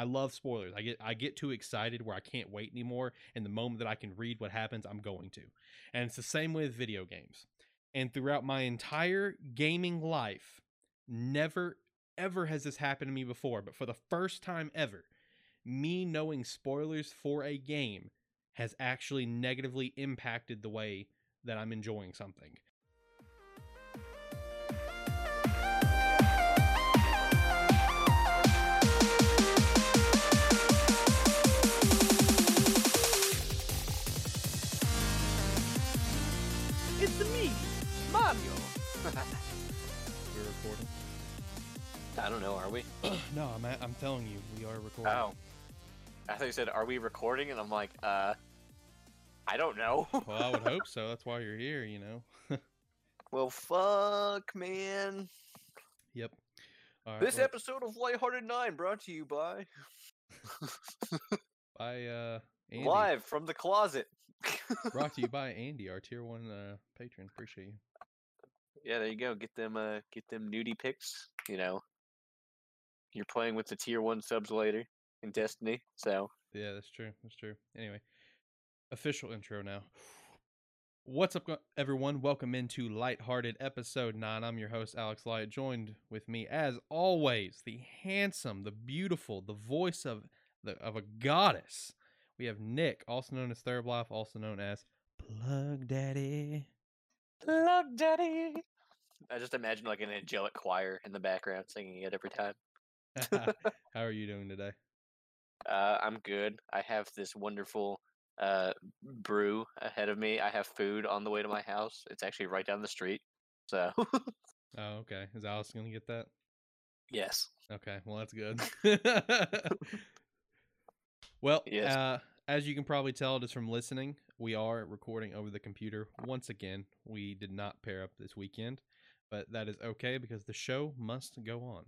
I love spoilers. I get I get too excited where I can't wait anymore. And the moment that I can read what happens, I'm going to. And it's the same with video games. And throughout my entire gaming life, never ever has this happened to me before, but for the first time ever, me knowing spoilers for a game has actually negatively impacted the way that I'm enjoying something. Mario. We're recording. I don't know. Are we? no, I'm I'm telling you, we are recording. Oh, I thought you said, "Are we recording?" And I'm like, "Uh, I don't know." Well, I would hope so. That's why you're here, you know. well, fuck, man. Yep. All right, This well, episode of Lighthearted Nine brought to you by by uh Andy. live from the closet. Brought to you by Andy, our tier one uh, patron. Appreciate you. Yeah, there you go. Get them, uh, get them nudie pics. You know, you're playing with the tier one subs later in Destiny, so Yeah, that's true. That's true. Anyway, official intro now. What's up, everyone? Welcome into Lighthearted Episode 9. I'm your host, Alex Light, joined with me, as always, the handsome, the beautiful, the voice of the of a goddess. We have Nick, also known as Third Life, also known as Plug Daddy. Plug daddy. I just imagine like an angelic choir in the background singing it every time. How are you doing today? Uh, I'm good. I have this wonderful uh, brew ahead of me. I have food on the way to my house. It's actually right down the street. So, Oh, okay. Is Alice going to get that? yes. Okay, well that's good. well, Yes. uh, as you can probably tell just from listening, we are recording over the computer once again. We did not pair up this weekend, but that is okay because the show must go on.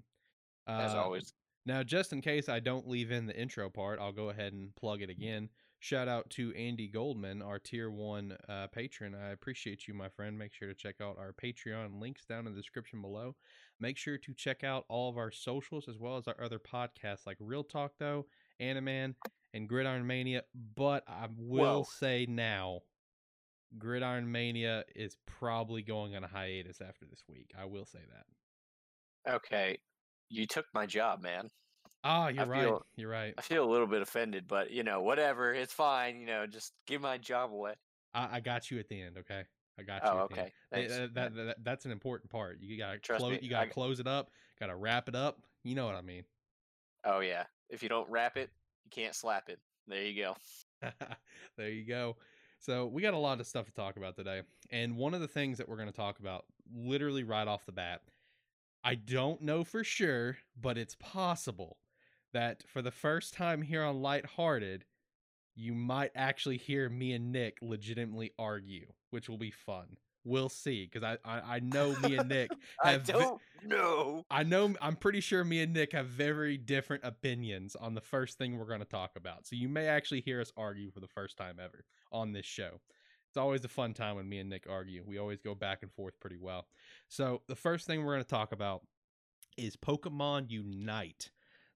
As Uh, always. Now, just in case I don't leave in the intro part, I'll go ahead and plug it again. Shout out to Andy Goldman, our tier one uh, patron. I appreciate you, my friend. Make sure to check out our Patreon links down in the description below. Make sure to check out all of our socials as well as our other podcasts like Real Talk, though, Animan, and Gridiron Mania. But I will Whoa. say now, Gridiron Mania is probably going on a hiatus after this week. I will say that. Okay. You took my job, man. Ah, you're right. feel- You're right. I feel a little bit offended, but you know, whatever. It's fine. You know, just give my job away. I, I got you at the end. Okay, I got you. Oh, at the end. okay. Uh, that, that that's an important part. You gotta Trust close. me, You gotta I close it up. Gotta wrap it up. You know what I mean. Oh yeah. If you don't wrap it, you can't slap it. There you go. there you go. So we got a lot of stuff to talk about today, and one of the things that we're going to talk about, literally right off the bat, I don't know for sure, but it's possible that for the first time here on Lighthearted, you might actually hear me and Nick legitimately argue, which will be fun. We'll see, because I, I I know me and Nick I have ve- don't know. I know I'm pretty sure me and Nick have very different opinions on the first thing we're going to talk about. So you may actually hear us argue for the first time ever on this show. It's always a fun time when me and Nick argue. We always go back and forth pretty well. So the first thing we're going to talk about is Pokemon Unite,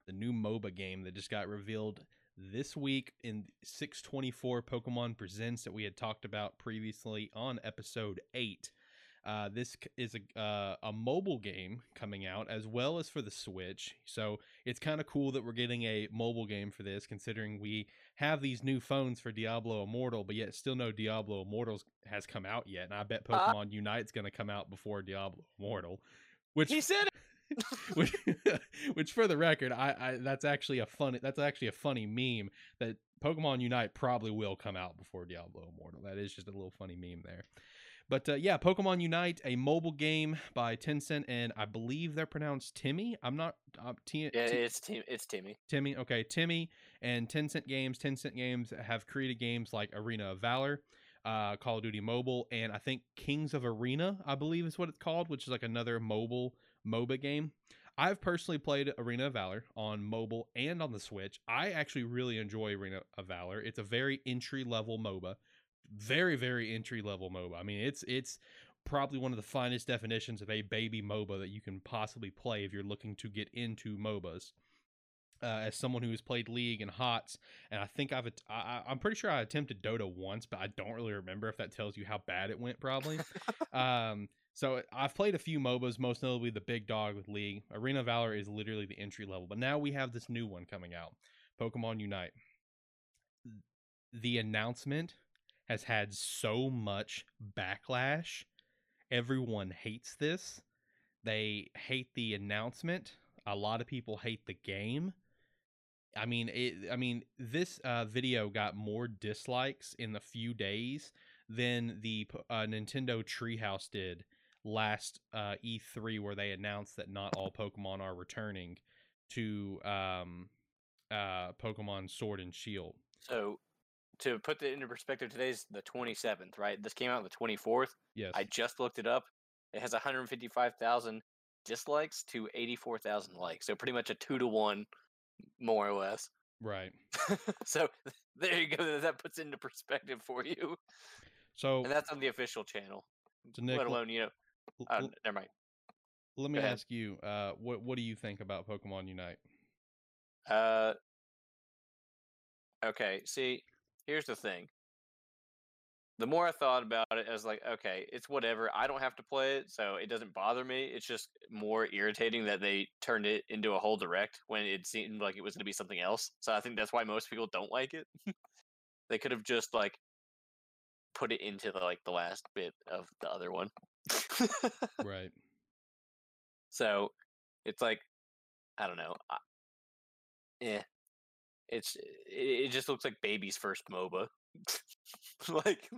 the new MOBA game that just got revealed this week in 624 Pokemon Presents that we had talked about previously on episode 8. Uh, this is a uh, a mobile game coming out as well as for the Switch. So it's kind of cool that we're getting a mobile game for this, considering we have these new phones for Diablo Immortal, but yet still no Diablo Immortals has come out yet. And I bet Uh, Pokemon Unite's going to come out before Diablo Immortal, which He said it. which, which for the record, I, I that's actually a funny that's actually a funny meme that Pokemon Unite probably will come out before Diablo Immortal. That is just a little funny meme there. But uh, yeah, Pokemon Unite, a mobile game by Tencent, and I believe they're pronounced Timmy. I'm not uh, T- Yeah, T- it's Tim. It's Timmy. Timmy. Okay, Timmy and Tencent Games. Tencent Games have created games like Arena of Valor, uh, Call of Duty Mobile, and I think Kings of Arena, I believe is what it's called, which is like another mobile MOBA game. I've personally played Arena of Valor on mobile and on the Switch. I actually really enjoy Arena of Valor. It's a very entry level MOBA, very very entry level MOBA. I mean, it's it's probably one of the finest definitions of a baby MOBA that you can possibly play if you're looking to get into MOBAs. uh, as someone who has played League and HOTS, and I think I've I, I- I'm pretty sure I attempted Dota once, but I don't really remember if that tells you how bad it went. Probably. um, so I've played a few MOBAs, most notably the Big Dog with League. Arena Valor is literally the entry level, but now we have this new one coming out, Pokemon Unite. The announcement has had so much backlash. Everyone hates this. They hate the announcement. A lot of people hate the game. I mean, it, I mean, this uh, video got more dislikes in the few days than the uh, Nintendo Treehouse did last uh, E3, where they announced that not all Pokemon are returning to um, uh, Pokemon Sword and Shield. So, to put that into perspective, today's the 27th, right? This came out the 24th. Yes, I just looked it up. It has 155,000 dislikes to 84,000 likes. So, pretty much a two to one, more or less. right. so, there you go. That puts into perspective for you. So, And that's on the official channel. Nick, let alone, you know, l- never mind. let me ask you, uh, what what do you think about Pokemon Unite? Uh, okay. See, here's the thing. The more I thought about it, I was like, okay, it's whatever. I don't have to play it, so it doesn't bother me. It's just more irritating that they turned it into a whole direct when it seemed like it was going to be something else. So I think that's why most people don't like it. they could have just like put it into the, like the last bit of the other one. right. So it's like I don't know. I, yeah, it's it, it just looks like baby's first MOBA. like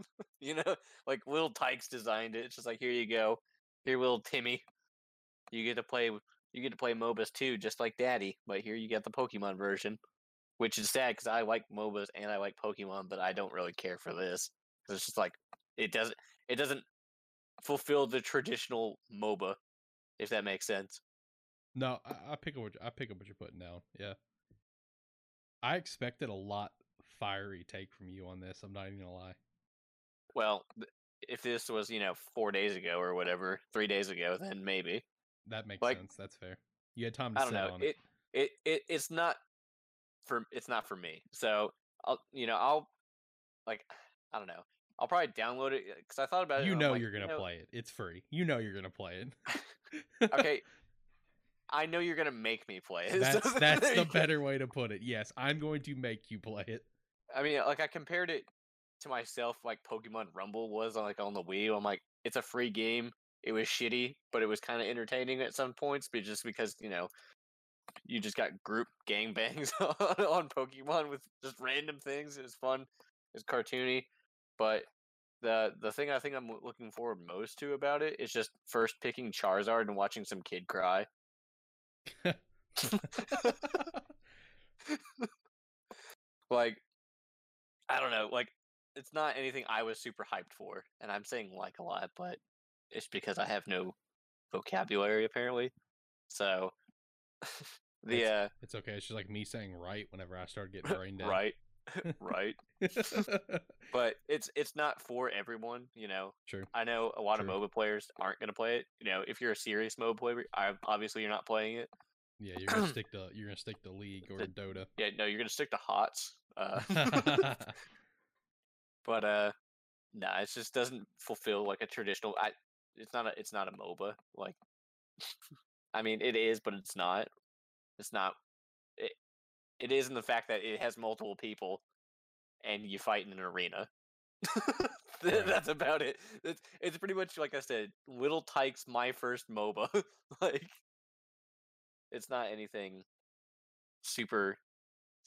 you know, like little Tykes designed it. It's just like here you go, here little Timmy, you get to play you get to play MOBAs too, just like Daddy. But here you get the Pokemon version, which is sad because I like MOBAs and I like Pokemon, but I don't really care for this because it's just like it doesn't it doesn't fulfill the traditional MOBA, if that makes sense. No, I, I pick up what I pick up what you're putting down. Yeah, I expected a lot fiery take from you on this. I'm not even gonna lie. Well, if this was, you know, four days ago or whatever, three days ago, then maybe. That makes Like- sense. That's fair. You had time to I don't sit know. on It, it it it's not for it's not for me. So I'll you know I'll like I don't know. I'll probably download it uh, because I thought about it. You know like, you're gonna know, play it. It's free. You know you're gonna play it. Okay, I know you're gonna make me play it. that's that's the better way to put it. Yes, I'm going to make you play it. I mean, like I compared it to myself, like Pokemon Rumble was on like on the Wii. I'm like, it's a free game. It was shitty, but it was kind of entertaining at some points, but just because you know, you just got group gangbangs on, on Pokemon with just random things. It was fun. It was cartoony, but the the thing I think I'm looking forward most to about it is just first picking Charizard and watching some kid cry. like I don't know, like it's not anything I was super hyped for, and I'm saying like a lot, but it's because I have no vocabulary apparently. So the uh it's okay. It's just like me saying right whenever I start getting brain dead. right right but it's it's not for everyone you know True. i know a lot True. of moba players aren't going to play it you know if you're a serious moba player obviously you're not playing it Yeah, you're gonna stick to you're gonna stick to League or The- Dota. yeah no you're going to stick to hots uh but uh nah it just doesn't fulfill like a traditional i it's not a it's not a moba like i mean it is but it's not it's not it, it is in the fact that it has multiple people and you fight in an arena. That's about it. It's, it's pretty much like i said little tykes my first moba. Like it's not anything super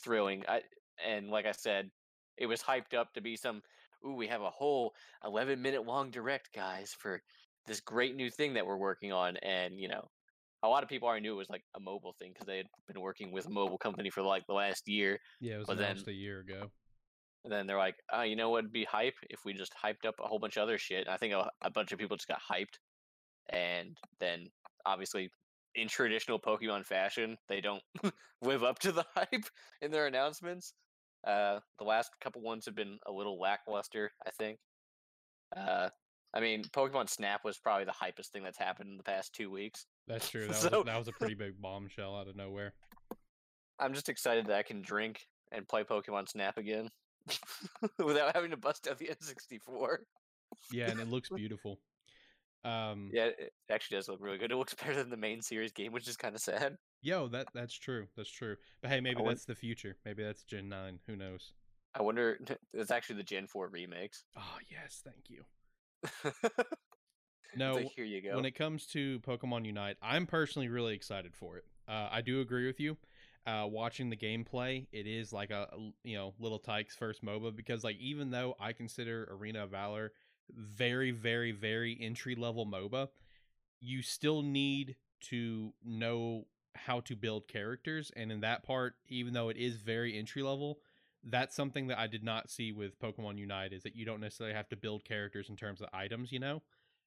thrilling. I and like i said it was hyped up to be some ooh we have a whole 11 minute long direct guys for this great new thing that we're working on and you know a lot of people already knew it was like a mobile thing because they had been working with a mobile company for like the last year yeah, it was But then- announced a year ago. and then they're like oh you know what would be hype? If we just hyped up a whole bunch of other shit. And i think a, a bunch of people just got hyped and then obviously in traditional pokemon fashion they don't live up to the hype in their announcements. Uh the last couple ones have been a little lackluster i think. Uh i mean pokemon snap was probably the hypest thing that's happened in the past two weeks That's true. That was So- a, that was a pretty big bombshell out of nowhere. I'm just excited that I can drink and play Pokemon Snap again without having to bust out the N64. Yeah, and it looks beautiful. Um, Yeah, it actually does look really good. It looks better than the main series game, which is kind of sad. Yo, that that's true. That's true. But hey, maybe that's the future. Maybe that's Gen Nine. Who knows? I wonder. It's actually the Gen 4 remakes. Oh yes, thank you. No, here you go. when it comes to Pokemon Unite, I'm personally really excited for it. Uh, I do agree with you. Uh, watching the gameplay, it is like a a, you know little Tyke's first MOBA because like even though I consider Arena of Valor very very very entry level MOBA, you still need to know how to build characters, and in that part, even though it is very entry level, that's something that I did not see with Pokemon Unite is that you don't necessarily have to build characters in terms of items, you know,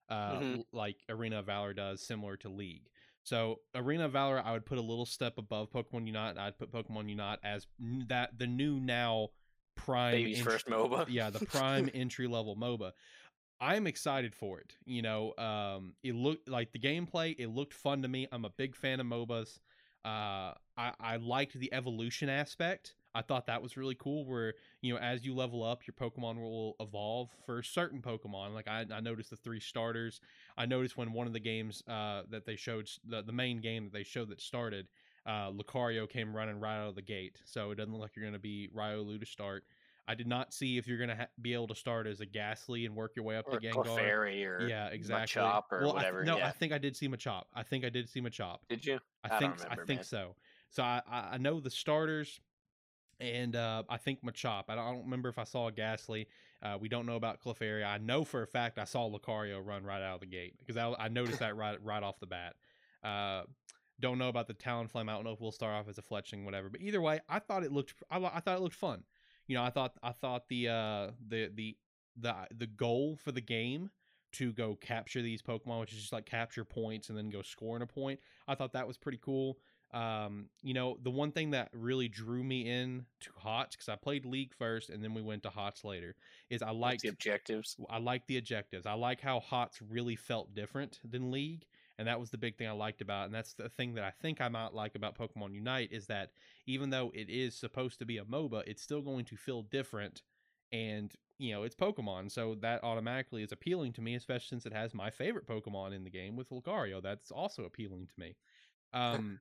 uh, Mhm. like Arena of Valor does, similar to League. So Arena of Valor, I would put a little step above Pokemon Unite. I'd put Pokemon Unite as n- that the new now prime Baby's entry- first MOBA. yeah, the prime entry level MOBA. I'm excited for it. You know, um, it looked like the gameplay. It looked fun to me. I'm a big fan of MOBAs. Uh, I I liked the evolution aspect. I thought that was really cool. Where you know, as you level up, your Pokemon will evolve for certain Pokemon. Like I, I noticed the three starters. I noticed when one of the games uh, that they showed, the, the main game that they showed that started, uh, Lucario came running right out of the gate. So it doesn't look like you're going to be Riolu to start. I did not see if you're going to ha- be able to start as a Gastly and work your way up or to Gengar. Clefairy or Yeah, exactly. Machop or well, I th- whatever. no, yeah. I think I did see Machop. I think I did see Machop. Did you? I, I think I think man. so. So I I know the starters, and uh, I think Machop. I don't, I don't remember if I saw a Gastly. Uh, we don't know about Clefairy. I know for a fact I saw Lucario run right out of the gate because I, I noticed that right right off the bat. Uh, don't know about the Talonflame. I don't know if we'll start off as a Fletchling, whatever. But either way, I thought it looked. I, I thought it looked fun. You know, I thought I thought the uh the the the the goal for the game to go capture these Pokemon, which is just like capture points and then go score in a point. I thought that was pretty cool. Um, you know, the one thing that really drew me in to Hots because I played League first and then we went to Hots later is I liked the objectives. I like the objectives. I like how Hots really felt different than League, and that was the big thing I liked about. it. And that's the thing that I think I might like about Pokemon Unite is that even though it is supposed to be a MOBA, it's still going to feel different. And you know, it's Pokemon, so that automatically is appealing to me, especially since it has my favorite Pokemon in the game with Lucario. That's also appealing to me. Um,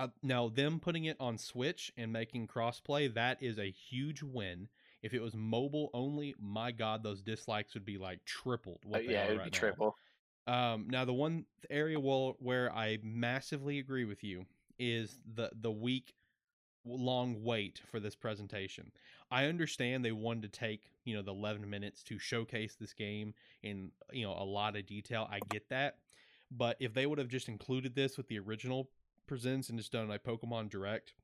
uh, now them putting it on Switch and making crossplay, that is a huge win. If it was mobile only, my god, those dislikes would be like tripled. Uh, What they yeah, it would right be now. triple. Um, now the one area where, where I massively agree with you is the the week long wait for this presentation. I understand they wanted to take, you know, the 11 minutes to showcase this game in, you know, a lot of detail. I get that. But if they would have just included this with the original presents and just done like Pokemon Direct,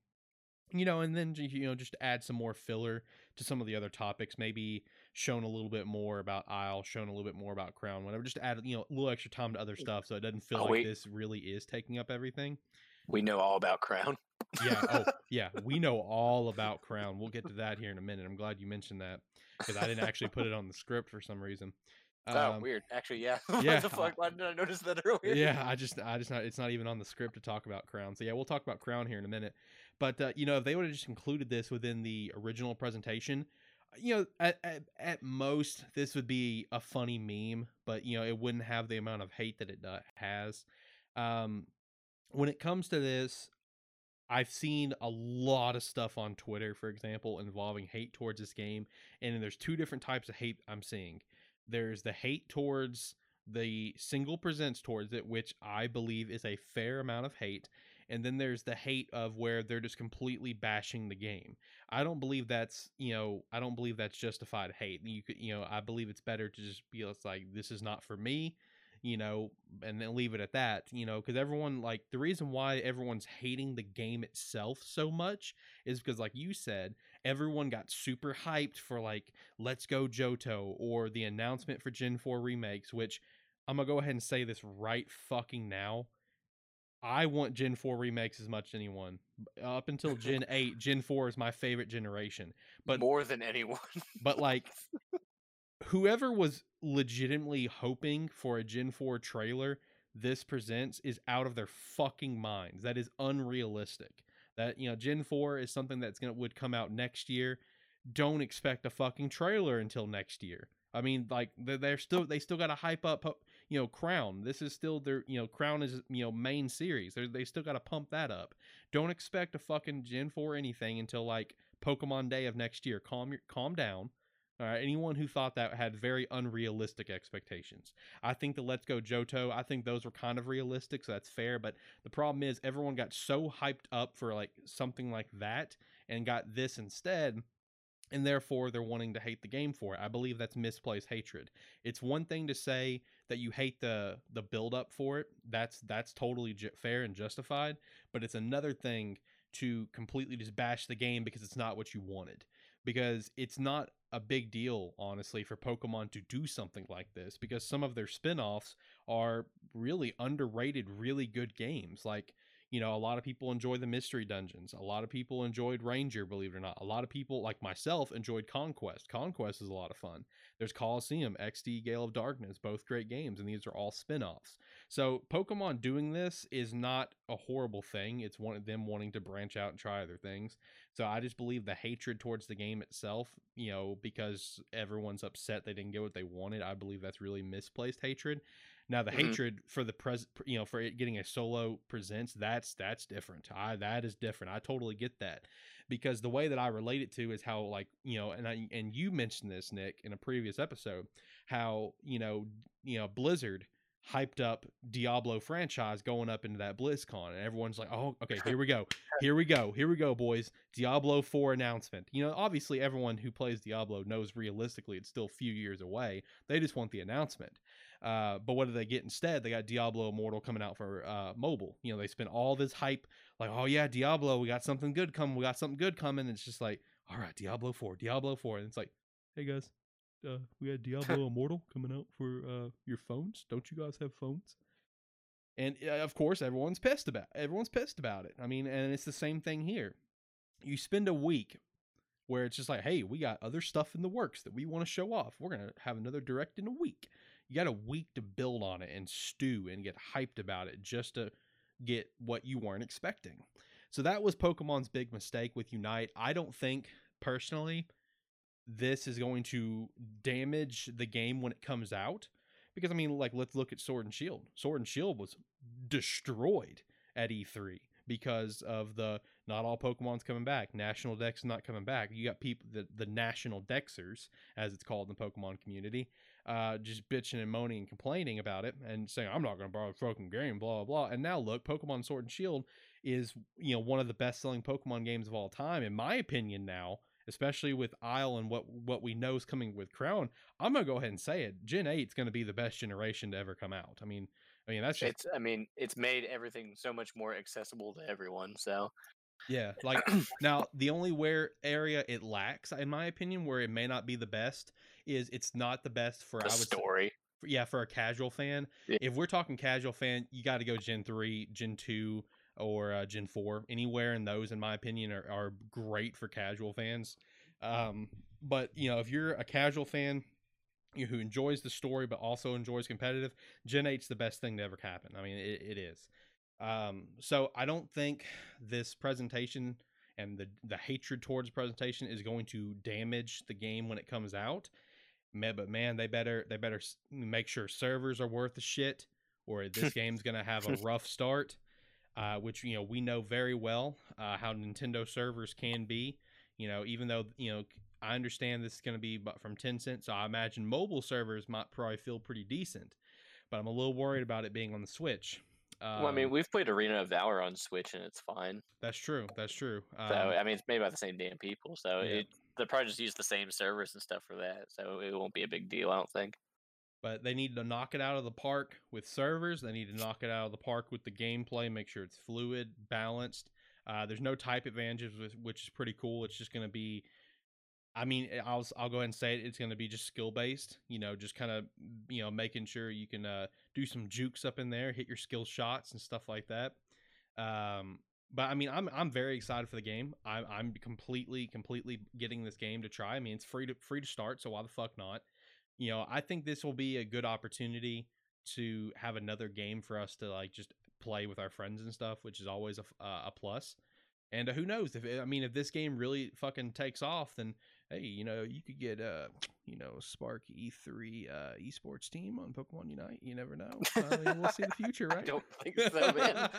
you know, and then you know just add some more filler to some of the other topics, maybe shown a little bit more about Isle, shown a little bit more about Crown, whatever. Just add you know a little extra time to other stuff, so it doesn't feel Oh, like wait. this really is taking up everything. We know all about Crown. Yeah. Oh, yeah. We know all about Crown. We'll get to that here in a minute. I'm glad you mentioned that because I didn't actually put it on the script for some reason. Oh, Um, weird. Actually, yeah. yeah, what the fuck? Why did I notice that earlier? yeah, I just, I just not. It's not even on the script to talk about Crown. So yeah, we'll talk about Crown here in a minute. But uh, you know, if they would have just included this within the original presentation, you know, at, at at most this would be a funny meme, but you know, it wouldn't have the amount of hate that it uh, has. Um, when it comes to this, I've seen a lot of stuff on Twitter, for example, involving hate towards this game, and there's two different types of hate I'm seeing. There's the hate towards the single presents towards it, which I believe is a fair amount of hate, and then there's the hate of where they're just completely bashing the game. I don't believe that's you know I don't believe that's justified hate. You could you know I believe it's better to just be like this is not for me you know, and then leave it at that, you know, because everyone like the reason why everyone's hating the game itself so much is because, like you said, everyone got super hyped for like Let's Go Johto or the announcement for Gen 4 remakes, which I'm gonna go ahead and say this right fucking now. I want Gen 4 remakes as much as anyone. Up until Gen 8, Gen 4 is my favorite generation. But More than anyone. but like whoever was legitimately hoping for a Gen 4 trailer this presents is out of their fucking minds. That is unrealistic. That you know, Gen Four is something that's gonna would come out next year. Don't expect a fucking trailer until next year. I mean, like they're, they're still they still got to hype up, uh, you know, Crown. This is still their you know Crown is you know main series. They they still got to pump that up. Don't expect a fucking Gen Four anything until like Pokemon Day of next year. Calm your calm down. All right, anyone who thought that had very unrealistic expectations. I think the Let's Go Johto, I think those were kind of realistic, so that's fair. But the problem is, everyone got so hyped up for like something like that and got this instead and therefore they're wanting to hate the game for it. I believe that's misplaced hatred. It's one thing to say that you hate the the build up for it. That's that's totally fair and justified, but it's another thing to completely just bash the game because it's not what you wanted. Because it's not a big deal honestly for Pokemon to do something like this because some of their spin-offs are really underrated really good games. Like you know, a lot of people enjoy the mystery dungeons. A lot of people enjoyed Ranger, believe it or not. A lot of people, like myself, enjoyed Conquest. Conquest is a lot of fun. There's Coliseum, XD, Gale of Darkness, both great games, and these are all spin offs. So, Pokemon doing this is not a horrible thing. It's one of them wanting to branch out and try other things. So, I just believe the hatred towards the game itself, you know, because everyone's upset they didn't get what they wanted, I believe that's really misplaced hatred. Now the mm-hmm. hatred for the pres, you know, for it getting a solo presents, that's that's different. I that is different. I totally get that because the way that I relate it to is how like you know, and I and you mentioned this Nick in a previous episode, how you know, you know, Blizzard hyped up Diablo franchise going up into that BlizzCon, and everyone's like, "Oh, okay, here we go, here we go, here we go, boys! Diablo Four announcement." You know, obviously, everyone who plays Diablo knows realistically it's still a few years away. They just want the announcement. Uh, but what do they get instead? They got Diablo Immortal coming out for uh, mobile. You know, they spent all this hype, like, oh yeah, Diablo, we got something good coming, we got something good coming. And it's just like, all right, Diablo Four, Diablo Four, and it's like, hey guys, uh, we had Diablo Immortal coming out for uh, your phones. Don't you guys have phones? And uh, of course, everyone's pissed about. Everyone's pissed about it. I mean, and it's the same thing here. You spend a week where it's just like, hey, we got other stuff in the works that we want to show off. We're gonna have another direct in a week you got a week to build on it and stew and get hyped about it just to get what you weren't expecting. So that was Pokemon's big mistake with Unite. I don't think personally this is going to damage the game when it comes out because I mean like let's look at Sword and Shield. Sword and Shield was destroyed at E3 because of the not all Pokemon's coming back. National Dex not coming back. You got people the the national Dexers, as it's called in the Pokemon community, uh, just bitching and moaning and complaining about it and saying, I'm not going to borrow a fucking game, blah, blah, blah. And now look, Pokemon Sword and Shield is, you know, one of the best selling Pokemon games of all time, in my opinion now, especially with Isle and what, what we know is coming with Crown. I'm going to go ahead and say it. Gen 8 is going to be the best generation to ever come out. I mean, I mean, that's just. It's, I mean, it's made everything so much more accessible to everyone. So, yeah, like now the only where area it lacks, in my opinion, where it may not be the best is it's not the best for the I would story. Say, yeah, for a casual fan. Yeah. If we're talking casual fan, you got to go Gen three, Gen two, or uh, Gen four. Anywhere in those, in my opinion, are, are great for casual fans. Um, but you know, if you're a casual fan who enjoys the story but also enjoys competitive, Gen 8's the best thing to ever happen. I mean, it, it is. Um, so I don't think this presentation and the the hatred towards presentation is going to damage the game when it comes out. But man, they better they better make sure servers are worth the shit, or this game's gonna have a rough start. Uh, which you know we know very well uh, how Nintendo servers can be. You know, even though you know I understand this is going to be but from Tencent, so I imagine mobile servers might probably feel pretty decent. But I'm a little worried about it being on the Switch. Um, well, I mean, um we've played Arena of Valor on Switch and it's fine. That's true. That's true. Um, so I mean, it's made by the same damn people, so yeah. it they'll probably just use the same servers and stuff for that, so it won't be a big deal, I don't think. But they need to knock it out of the park with servers. They need to knock it out of the park with the gameplay. Make sure it's fluid, balanced. Uh, there's no type advantages, which is pretty cool. It's just going to be I mean, eh, I'll I'll go ahead and say it. It's going to be just skill based. You know, just kind of you know making sure you can uh, do some jukes up in there, hit your skill shots and stuff like that. Um, but I mean, I'm I'm very excited for the game. I'm I'm completely completely getting this game to try. I mean, it's free to free to start, so why the fuck not? You know, I think this will be a good opportunity to have another game for us to like just play with our friends and stuff, which is always a, a plus. And uh, who knows if I mean if this game really fucking takes off, then hey, you know you could get uh you know Spark E3 uh esports team on Pokemon Unite. You never know. I mean, we'll see the future, right? I don't think so, man.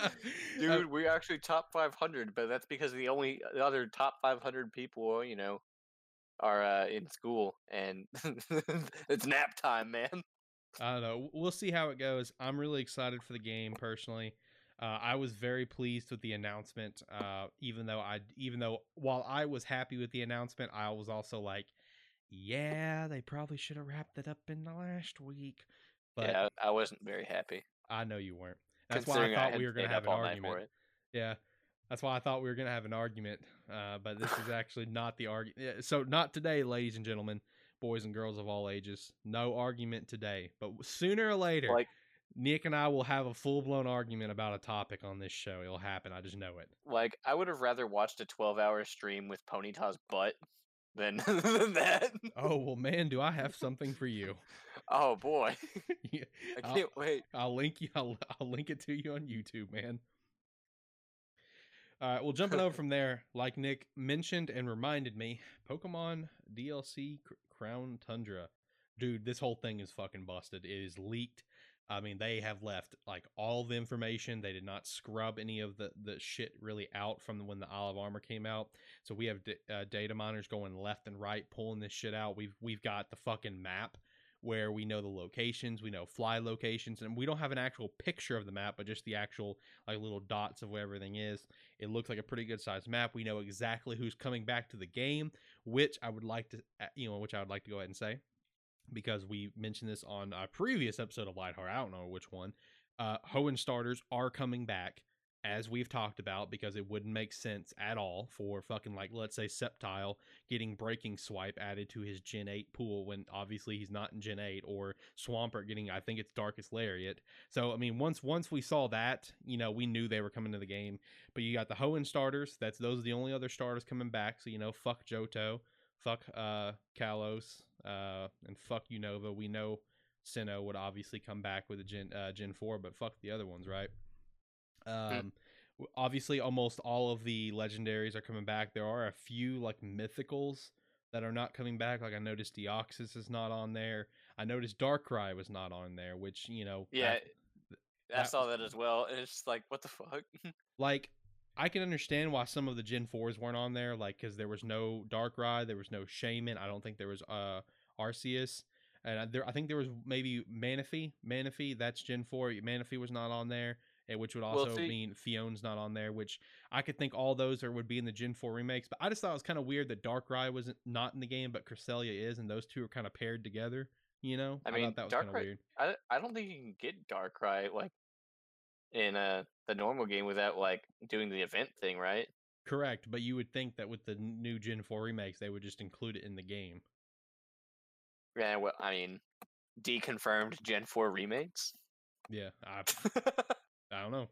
Uh, Dude, we're actually top 500, but that's because the only the other top 500 people, you know, are uh, in school, and it's nap time, man. I don't know. We'll see how it goes. I'm really excited for the game personally. Uh, I was very pleased with the announcement. Uh, even though I, even though while I was happy with the announcement, I was also like, yeah, they probably should have wrapped it up in the last week. But yeah, I wasn't very happy. I know you weren't. That's why I thought had we were going to have an argument. Yeah. That's why I thought we were going to have an argument. Uh, but this is actually not the argument. So, not today, ladies and gentlemen, boys and girls of all ages. No argument today. But sooner or later, Like, Nick and I will have a full blown argument about a topic on this show. It'll happen. I just know it. like I would have rather watched a 12-hour stream with Ponyta's butt than than that. Oh, well, man, do I have something for you. Oh boy, Yeah, I I'll- can't wait. I'll link you. I'll, I'll link it to you on YouTube, man. All right. Well, jumping over from there, like Nick mentioned and reminded me, Pokemon DLC Cr- Crown Tundra, dude, this whole thing is fucking busted. It is leaked. I mean, they have left like all the information. They did not scrub any of the the shit really out from when the of Armor came out. So we have d- uh, data miners going left and right, pulling this shit out. We've we've got the fucking map where we know the locations, we know fly locations, and we don't have an actual picture of the map, but just the actual like little dots of where everything is. It looks like a pretty good sized map. We know exactly who's coming back to the game, which I would like to, uh, you know, which I would like to go ahead and say because we mentioned this on a previous episode of Lightheart. I don't know which one. Uh, Hoenn starters are coming back, as we've talked about, because it wouldn't make sense at all for fucking like let's say Sceptile getting Breaking Swipe added to his Gen Eight pool when obviously he's not in Gen Eight, or Swampert getting I think it's Darkest Lariat. So I mean, once once we saw that, you know, we knew they were coming to the game. But you got the Hoenn starters. That's those are the only other starters coming back. So you know, fuck Johto, fuck uh Kalos, uh, and fuck Unova. We know Sinnoh would obviously come back with a Gen uh, Gen Four, but fuck the other ones, right? Um, obviously, almost all of the legendaries are coming back. There are a few like mythicals that are not coming back. Like I noticed Deoxys is not on there. I noticed Darkrai was not on there, which you know, Yeah, that- I saw that as well, and it's just like, what the fuck? like I can understand why some of the Gen fours weren't on there, like because there was no Darkrai, there was no Shaymin. I don't think there was uh Arceus, and I- there I think there was maybe Manaphy. Manaphy, that's Gen four. Manaphy was not on there, and which would Well, also see- mean Phione's not on there. Which I could think all those are would be in the Gen four remakes. But I just thought it was kind of weird that Darkrai wasn't not in the game, but Cresselia is, and those two are kind of paired together. You know, I mean, thought that was kind of weird. I I don't think you can get Darkrai like in uh the normal game without like doing the event thing, right? Correct, but you would think that with the new Gen four remakes, they would just include it in the game. Yeah, well, I mean, deconfirmed Gen Four remakes. Yeah, I, I don't know.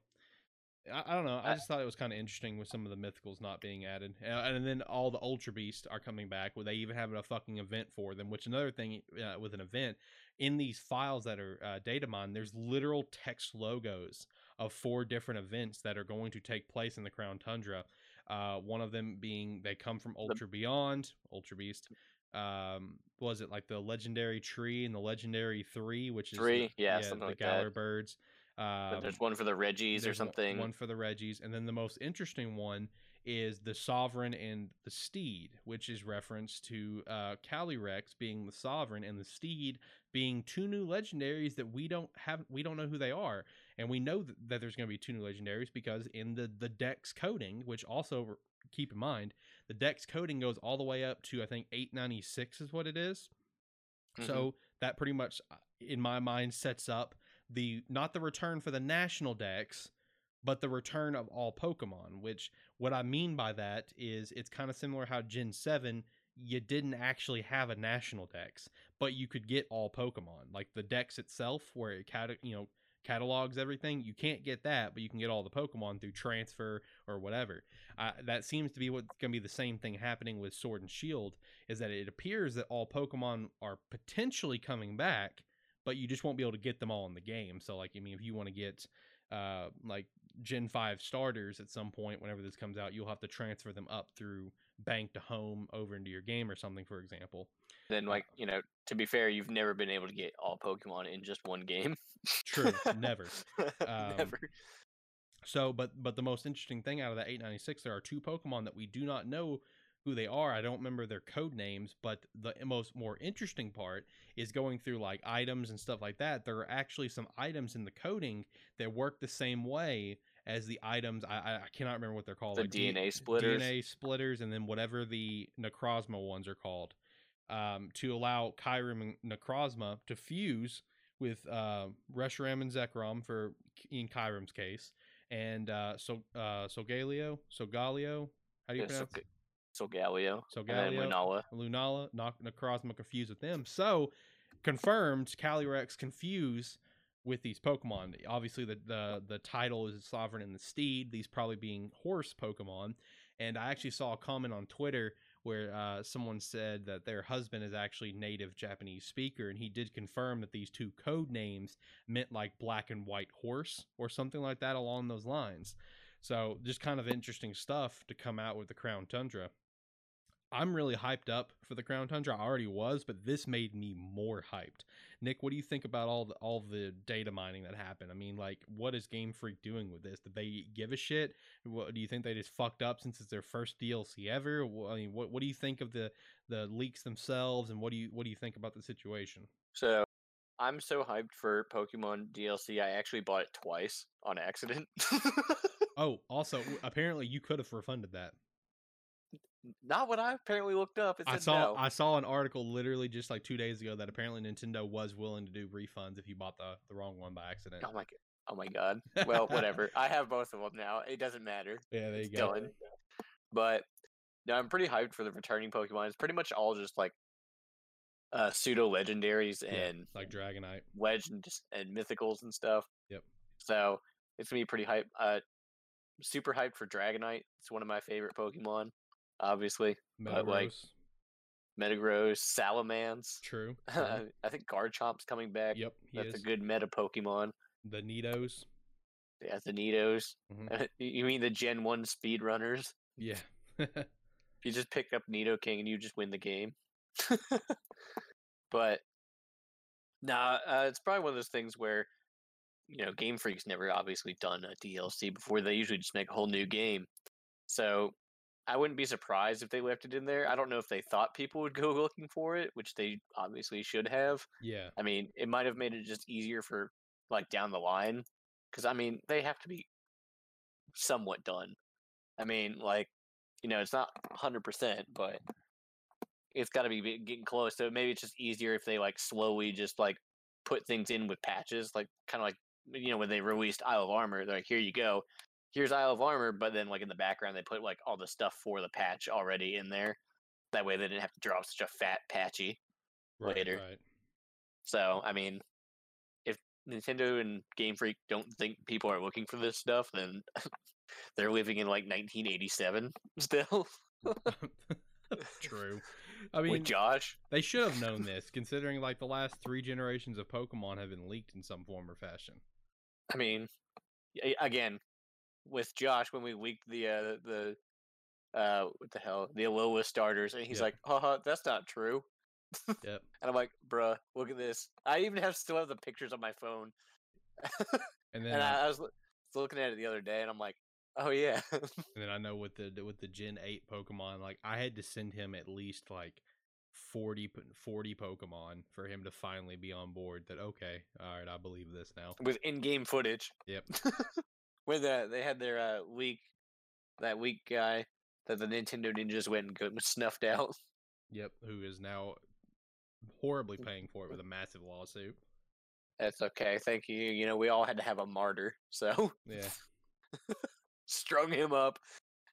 I, I don't know. I I- just thought it was kind of interesting with some of the mythicals not being added, uh, and then all the Ultra Beasts are coming back. Where they even have a fucking event for them. Which another thing uh, with an event in these files that are uh, data mined, there's literal text logos of four different events that are going to take place in the Crown Tundra. Uh, one of them being they come from Ultra Beyond, Ultra Beast. Um, was it like the legendary tree and the legendary three, which is the- Three, yeah, something the like that. Birds. Um, there's one for the Regis or something. One for the Regis, and then the most interesting one is the Sovereign and the Steed, which is reference to uh, Calyrex being the Sovereign and the Steed being two new legendaries that we don't have. We don't know who they are, and we know that, that there's going to be two new legendaries because in the the Dex coding, which also keep in mind, the Dex coding goes all the way up to I think 896 is what it is. Mhm. So that pretty much, uh, in my mind, sets up the not the return for the national dex, but the return of all Pokemon. Which what I mean by that is it's kind of similar how Gen Seven you didn't actually have a national dex, but you could get all Pokemon. Like the dex itself, where it you know catalogs everything, you can't get that, but you can get all the Pokemon through transfer or whatever. Uh, that seems to be what's going to be the same thing happening with Sword and Shield is that it appears that all Pokemon are potentially coming back, but you just won't be able to get them all in the game. So, like, I mean, if you want to get uh, like Gen 5 starters at some point whenever this comes out, you'll have to transfer them up through bank to home over into your game or something, for example. Then, like you know, to be fair, you've never been able to get all Pokemon in just one game. True, never. Um, never. So, but but the most interesting thing out of that 896, there are two Pokemon that we do not know who they are. I don't remember their code names, but the most more interesting part is going through like items and stuff like that. There are actually some items in the coding that work the same way as the items. I I cannot remember what they're called. The like D- DNA splitters. DNA splitters, and then whatever the Necrozma ones are called, um, to allow Kyurem and Necrozma to fuse with uh, Reshiram and Zekrom for in Kyurem's case, and uh, so uh, Solgaleo, Solgaleo. How do you Yeah, pronounce Sol- Solgaleo. And Solgaleo? Lunala. Lunala, Noc- Necrozma confused with them. So confirmed, Calyrex confuse with these Pokemon. Obviously, the, the the title is Sovereign and the Steed. These probably being horse Pokemon. And I actually saw a comment on Twitter where uh, someone said that their husband is actually native Japanese speaker, and he did confirm that these two code names meant like black and white horse or something like that along those lines. So just kind of interesting stuff to come out with the Crown Tundra. I'm really hyped up for the Crown Tundra. I already was, but this made me more hyped. Nick, what do you think about all the all the data mining that happened? I mean, like, what is Game Freak doing with this? Did they give a shit? What do you think they just fucked up since it's their first DLC ever? I mean, what what do you think of the the leaks themselves, and what do you what do you think about the situation? So I'm so hyped for Pokemon DLC. I actually bought it twice on accident. Oh, also, apparently you could have refunded that. Not what I apparently looked up. It I saw no. I saw an article literally just like two days ago that apparently Nintendo was willing to do refunds if you bought the the wrong one by accident. Oh my god. Oh my god. Well, whatever. I have both of them now. It doesn't matter. Yeah, there you go. done. But no, I'm pretty hyped for the returning Pokemon. It's pretty much all just like uh pseudo legendaries Yeah, and like Dragonite. legends and mythicals and stuff. Yep. So it's gonna be pretty hype. Uh, super hyped for Dragonite. It's one of my favorite Pokemon. Obviously, But, like, Metagross. Metagross, Salamence. True. true. I think Garchomp's coming back. yep, he That's is. a good meta Pokemon. the Nidos. Yeah, the Nidos. Mhm. you mean the Gen One speedrunners? Yeah. You just pick up Nidoking and you just win the game. but nah, uh, it's probably one of those things where you know Game Freak's never obviously done a DLC before. They usually just make a whole new game. So I wouldn't be surprised if they left it in there. I don't know if they thought people would go looking for it, which they obviously should have. yeah. I mean, it might have made it just easier for like down the line because I mean they have to be somewhat done. I mean, like you know, it's not hundred percent, but it's got to be be- getting close. So maybe it's just easier if they like slowly just like put things in with patches, like kind of like you know when they released Isle of Armor. They're like, here you go, here's Isle of Armor, but then like in the background they put like all the stuff for the patch already in there. That way they didn't have to draw such a fat patchy. Right, later. Right. So, I mean, if Nintendo and Game Freak don't think people are looking for this stuff, then they're living in like 1987 still True. I mean, with Josh. they should have known this, considering like the last three generations of Pokemon have been leaked in some form or fashion. I mean, again, with Josh when we leaked the uh, the uh what the hell the Alola starters, and he's Yeah. like, "Haha, that's not true." Yep. And I'm like, "Bruh, look at this." I even have still have the pictures on my phone, And then, and I, I, was, looking at it the other day, and I'm like, "Oh yeah." and then I know with the with the Gen Eight Pokemon, like I had to send him at least like 40, 40 Pokemon for him to finally be on board. That okay, all right, I believe this now. with in-game footage. Yep. Where the they had their uh, leak, that weak guy that the Nintendo ninjas went and snuffed out. Yep, who is now horribly paying for it with a massive lawsuit. That's okay, thank you. You know, we all had to have a martyr, so Yeah. strung him up,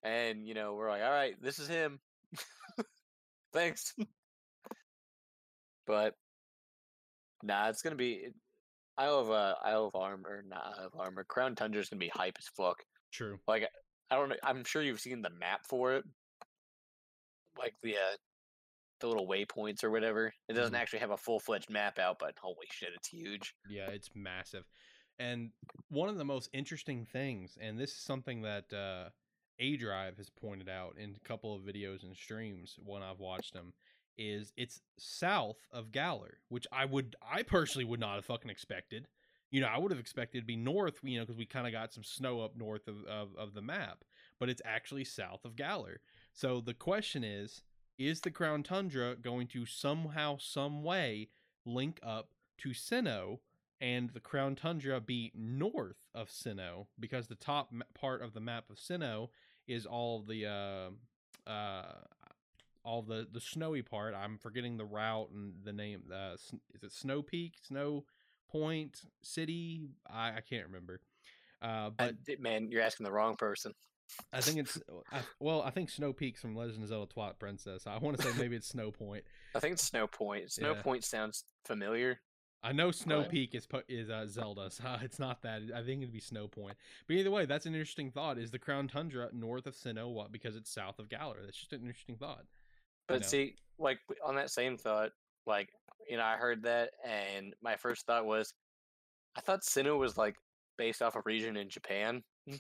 and you know, we're like, all right, this is him. Thanks. but nah, it's gonna be. Isle of uh, Isle of Armor, not Isle of Armor. Crown Tundra is gonna be hype as fuck. True. Like I don't know. I'm sure you've seen the map for it, like the uh, the little waypoints or whatever. It doesn't Mhm. actually have a full fledged map out, but holy shit, it's huge. Yeah, it's massive. And one of the most interesting things, and this is something that uh, aDrive has pointed out in a couple of videos and streams when I've watched them, is it's south of Galar, which I would, I personally would not have fucking expected. You know, I would have expected to be north, you know, because we kind of got some snow up north of, of, of the map, but it's actually south of Galar. So the question is, is the Crown Tundra going to somehow, some way link up to Sinnoh and the Crown Tundra be north of Sinnoh because the top part of the map of Sinnoh is all the uh, uh, all the the snowy part. I'm forgetting the route and the name. Uh, is it Snow Peak, Snow Point City? I, I can't remember. Uh, but di- man, you're asking the wrong person. I think it's I, well, I think Snow Peak's from Legend of Zelda Twilight Princess. I want to say maybe it's Snow Point. I think it's Snow Point. Snow Yeah. Point sounds familiar. I know Snow Right. Peak is is uh, Zelda, so it's not that. I think it'd be Snow Point. But either way, that's an interesting thought. Is the Crown Tundra north of Sinnoh? What? Because it's south of Galar. That's just an interesting thought. But see, like on that same thought, like you know, I heard that, and my first thought was, I thought Sinnoh was like based off a region in Japan.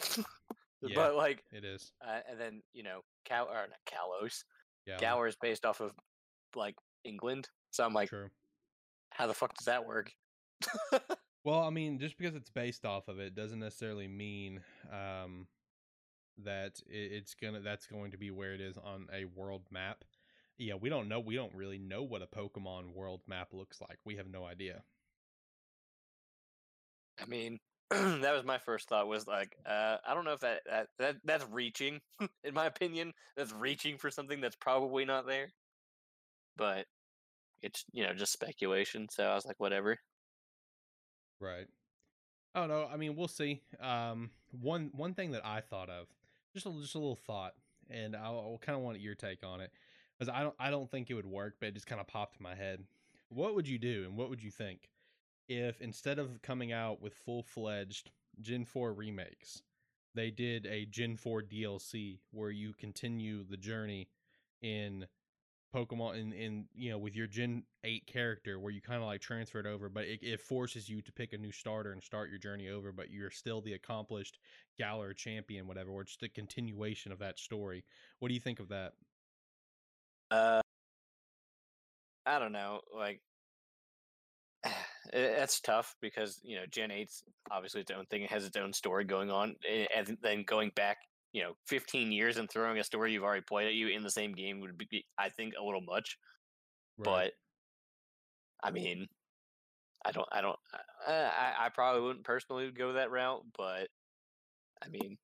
Yeah. But like, It is. uh, and then you know, Cal or not Kalos, Yeah. Galar is based off of like England. So I'm like, True. how the fuck does that work? Well, I mean, just because it's based off of it doesn't necessarily mean um, that it, it's gonna that's going to be where it is on a world map. Yeah, we don't know. We don't really know what a Pokemon world map looks like. We have no idea. I mean, that was my first thought. Was like, uh, I don't know if that, that that that's reaching, in my opinion. That's reaching for something that's probably not there. But it's you know just speculation. So I was like, whatever. Right. Oh no, I mean we'll see. Um, one one thing that I thought of, just a, just a little thought, and I, I kind of want your take on it, because I don't I don't think it would work, but it just kind of popped in my head. What would you do, and what would you think, if instead of coming out with full fledged Gen Four remakes, they did a Gen Four DLC where you continue the journey in Pokemon in in you know with your Gen Eight character where you kind of like transfer it over, but it, it forces you to pick a new starter and start your journey over, but you're still the accomplished Galar champion, whatever, or just a continuation of that story. What do you think of that? Uh, I don't know. Like, that's tough because you know Gen 8's obviously its own thing. It has its own story going on, and then going back, you know, 15 years and throwing a story you've already played at you in the same game would be, I think, a little much. But I mean, I don't, I don't, I, I probably wouldn't personally go that route, but I mean,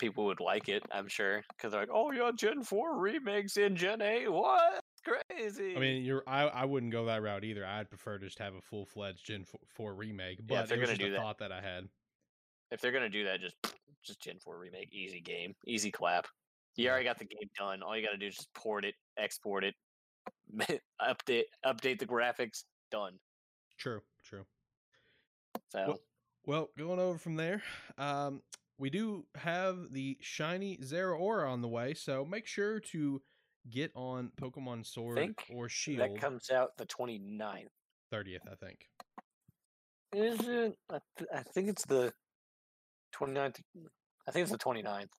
people would like it, I'm sure, because they're like, oh yeah, Gen Four remakes in Gen Eight, what? Crazy. I mean, you're I, I wouldn't go that route either. I'd prefer to just have a full fledged Gen f- Four remake. But Yeah, they're gonna just do a that. thought that I had. if they're gonna do that, just just Gen Four remake, easy game, easy clap. You Yeah. already got the game done. All you got to do is just port it, export it, update update the graphics, done. True, true. So Well, going over from there, um, we do have the shiny Zeraora on the way, so make sure to get on Pokemon Sword or Shield. that comes out the 29th. 30th, I think. Is it? I, th- I think it's the 29th. I think it's the 29th.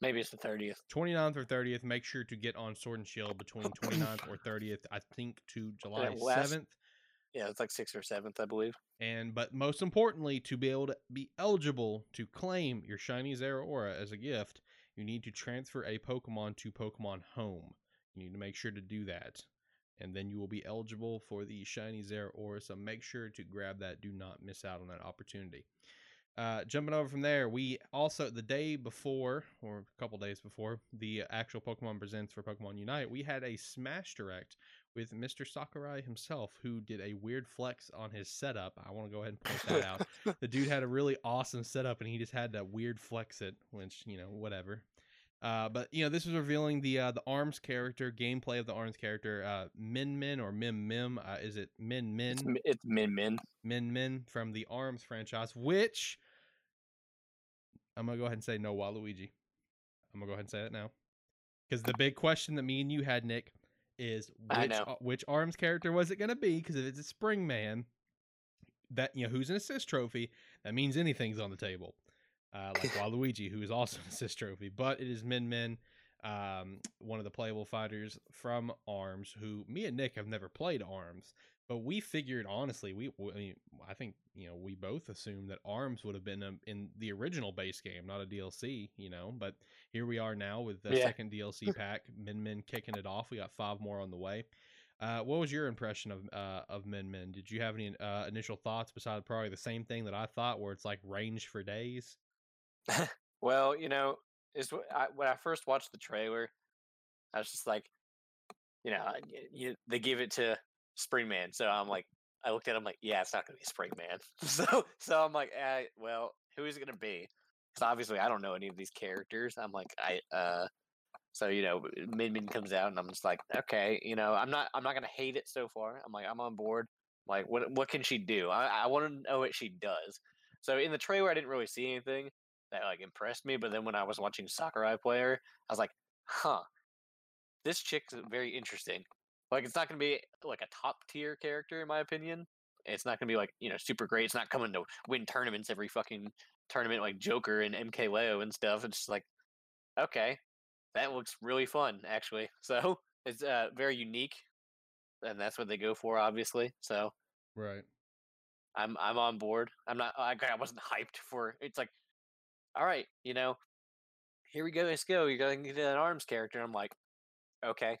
Maybe it's the 30th. 29th or 30th, make sure to get on Sword and Shield between 29th or 30th, I think to July last- 7th. Yeah, it's like sixth or seventh, I believe. And but most importantly, to be able to be eligible to claim your shiny Zeraora as a gift, you need to transfer a Pokemon to Pokemon Home. You need to make sure to do that. And then you will be eligible for the shiny Zeraora. So make sure to grab that. Do not miss out on that opportunity. Uh, jumping over from there, we also the day before, or a couple days before, the actual Pokemon Presents for Pokemon Unite, we had a Smash Direct with Mr. Sakurai himself, who did a weird flex on his setup. I want to go ahead and point that out. The dude had a really awesome setup, and he just had to weird flex it, which you know, whatever. Uh, but you know, this was revealing the uh, the Arms character gameplay of the Arms character, uh, Min Min or Mim Mim. Uh, is it Min Min? It's, it's Min Min. Min Min from the Arms franchise, which I'm gonna go ahead and say no Waluigi. I'm gonna go ahead and say that now, because the big question that me and you had, Nick, is which which Arms character was it gonna be? Because if it's a Spring Man, that you know who's an assist trophy, that means anything's on the table. Uh, like Waluigi, who is also an assist trophy, but it is Min Min, um, one of the playable fighters from Arms, who me and Nick have never played Arms, but we figured honestly, we I, mean, I think you know we both assumed that Arms would have been um, in the original base game, not a DLC, you know. But here we are now with the Yeah. second DLC pack, Min Min kicking it off. We got five more on the way. Uh, what was your impression of uh, of Min Min? Did you have any uh, initial thoughts besides probably the same thing that I thought, where it's like range for days? Well, you know, is I, when I first watched the trailer, I was just like, you know, you, they give it to Springman, so I'm like, I looked at him like, yeah, it's not gonna be Springman. so, so I'm like, eh, well, who is it gonna be? Because obviously, I don't know any of these characters. I'm like, I, uh, so you know, Min Min comes out, and I'm just like, okay, you know, I'm not, I'm not gonna hate it so far. I'm like, I'm on board. Like, what, what can she do? I, I want to know what she does. So in the trailer, I didn't really see anything that like impressed me. But then when I was watching Sakurai player, I was like, huh, this chick's very interesting. Like it's not gonna be like a top tier character in my opinion. It's not gonna be like, you know, super great. It's not coming to win tournaments every fucking tournament like Joker and MK Leo and stuff. It's just like, okay, that looks really fun, actually. So it's uh very unique. And that's what they go for, obviously. So Right. I'm I'm on board. I'm not. I, I wasn't hyped for. It's like, all right, you know, here we go. Let's go. You're going to get an arms character. I'm like, okay.